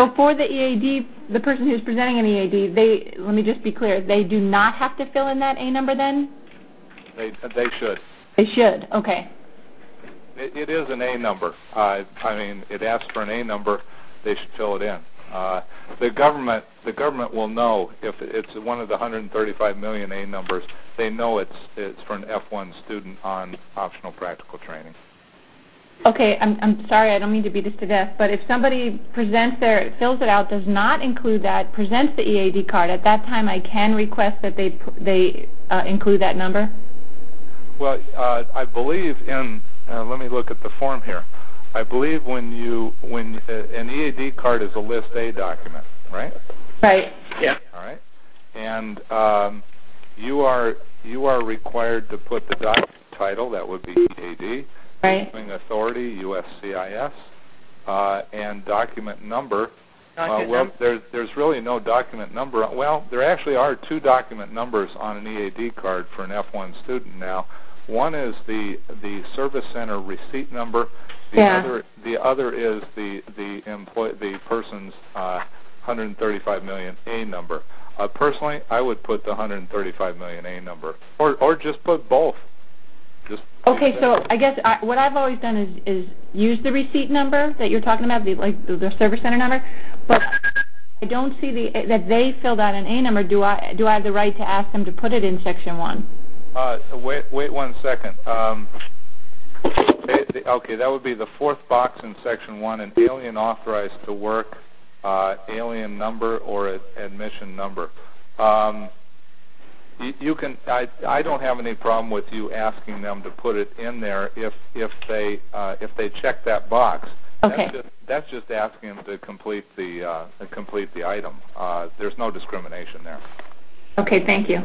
[SPEAKER 2] So for the EAD, the person who's presenting an EAD, they let me just be clear, they do not have to fill in that A number then?
[SPEAKER 5] They they should.
[SPEAKER 2] They should. Okay.
[SPEAKER 5] It, it is an A number. Uh, I mean, it asks for an A number. They should fill it in. Uh, the government the government will know if it's one of the 135 million A numbers. They know it's it's for an F1 student on optional practical training.
[SPEAKER 2] Okay, I'm, I'm sorry, I don't mean to beat this to death, but if somebody presents their, fills it out, does not include that, presents the EAD card, at that time I can request that they, they uh, include that number?
[SPEAKER 5] Well, uh, I believe in. Uh, let me look at the form here. I believe when you when uh, an EAD card is a List A document, right?
[SPEAKER 2] Right.
[SPEAKER 6] Yeah.
[SPEAKER 5] All right. And um, you are you are required to put the document title. That would be EAD.
[SPEAKER 2] Right.
[SPEAKER 5] Issuing authority, USCIS, uh, and document number. Uh, well,
[SPEAKER 3] number.
[SPEAKER 5] there's there's really no document number. Well, there actually are two document numbers on an EAD card for an F1 student now. One is the the service center receipt number. The
[SPEAKER 2] Yeah.
[SPEAKER 5] other the other is the the employ the person's uh, 135 million A number. Uh, personally, I would put the 135 million A number, or or just put both. Just
[SPEAKER 2] Okay, so I guess I, what I've always done is, is use the receipt number that you're talking about, the, like the, the service center number, but I don't see the, that they filled out an A number. Do I, do I have the right to ask them to put it in section one?
[SPEAKER 5] Uh, wait, wait one second. Um, okay, that would be the fourth box in section one, an alien authorized to work, uh, alien number or admission number. Um, you, you can. I, I don't have any problem with you asking them to put it in there if if they uh, if they check that box.
[SPEAKER 2] Okay.
[SPEAKER 5] That's just, that's just asking them to complete the uh, complete the item. Uh, there's no discrimination there.
[SPEAKER 2] Okay, thank you.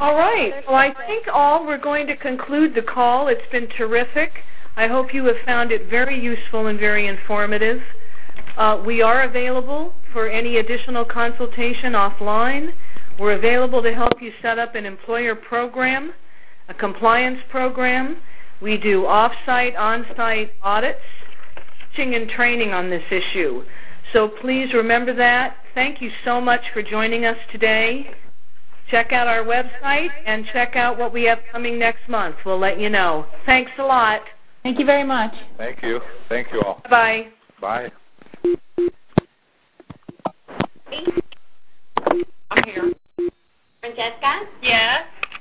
[SPEAKER 3] All right. Well, I think all we're going to conclude the call. It's been terrific. I hope you have found it very useful and very informative. Uh, we are available for any additional consultation offline. We're available to help you set up an employer program, a compliance program. We do off-site, on-site audits, teaching and training on this issue. So please remember that. Thank you so much for joining us today. Check out our website and check out what we have coming next month. We'll let you know. Thanks a lot.
[SPEAKER 2] Thank you very much.
[SPEAKER 5] Thank you. Thank you all.
[SPEAKER 3] Bye.
[SPEAKER 5] Bye.
[SPEAKER 9] I'm here.
[SPEAKER 4] Francesca?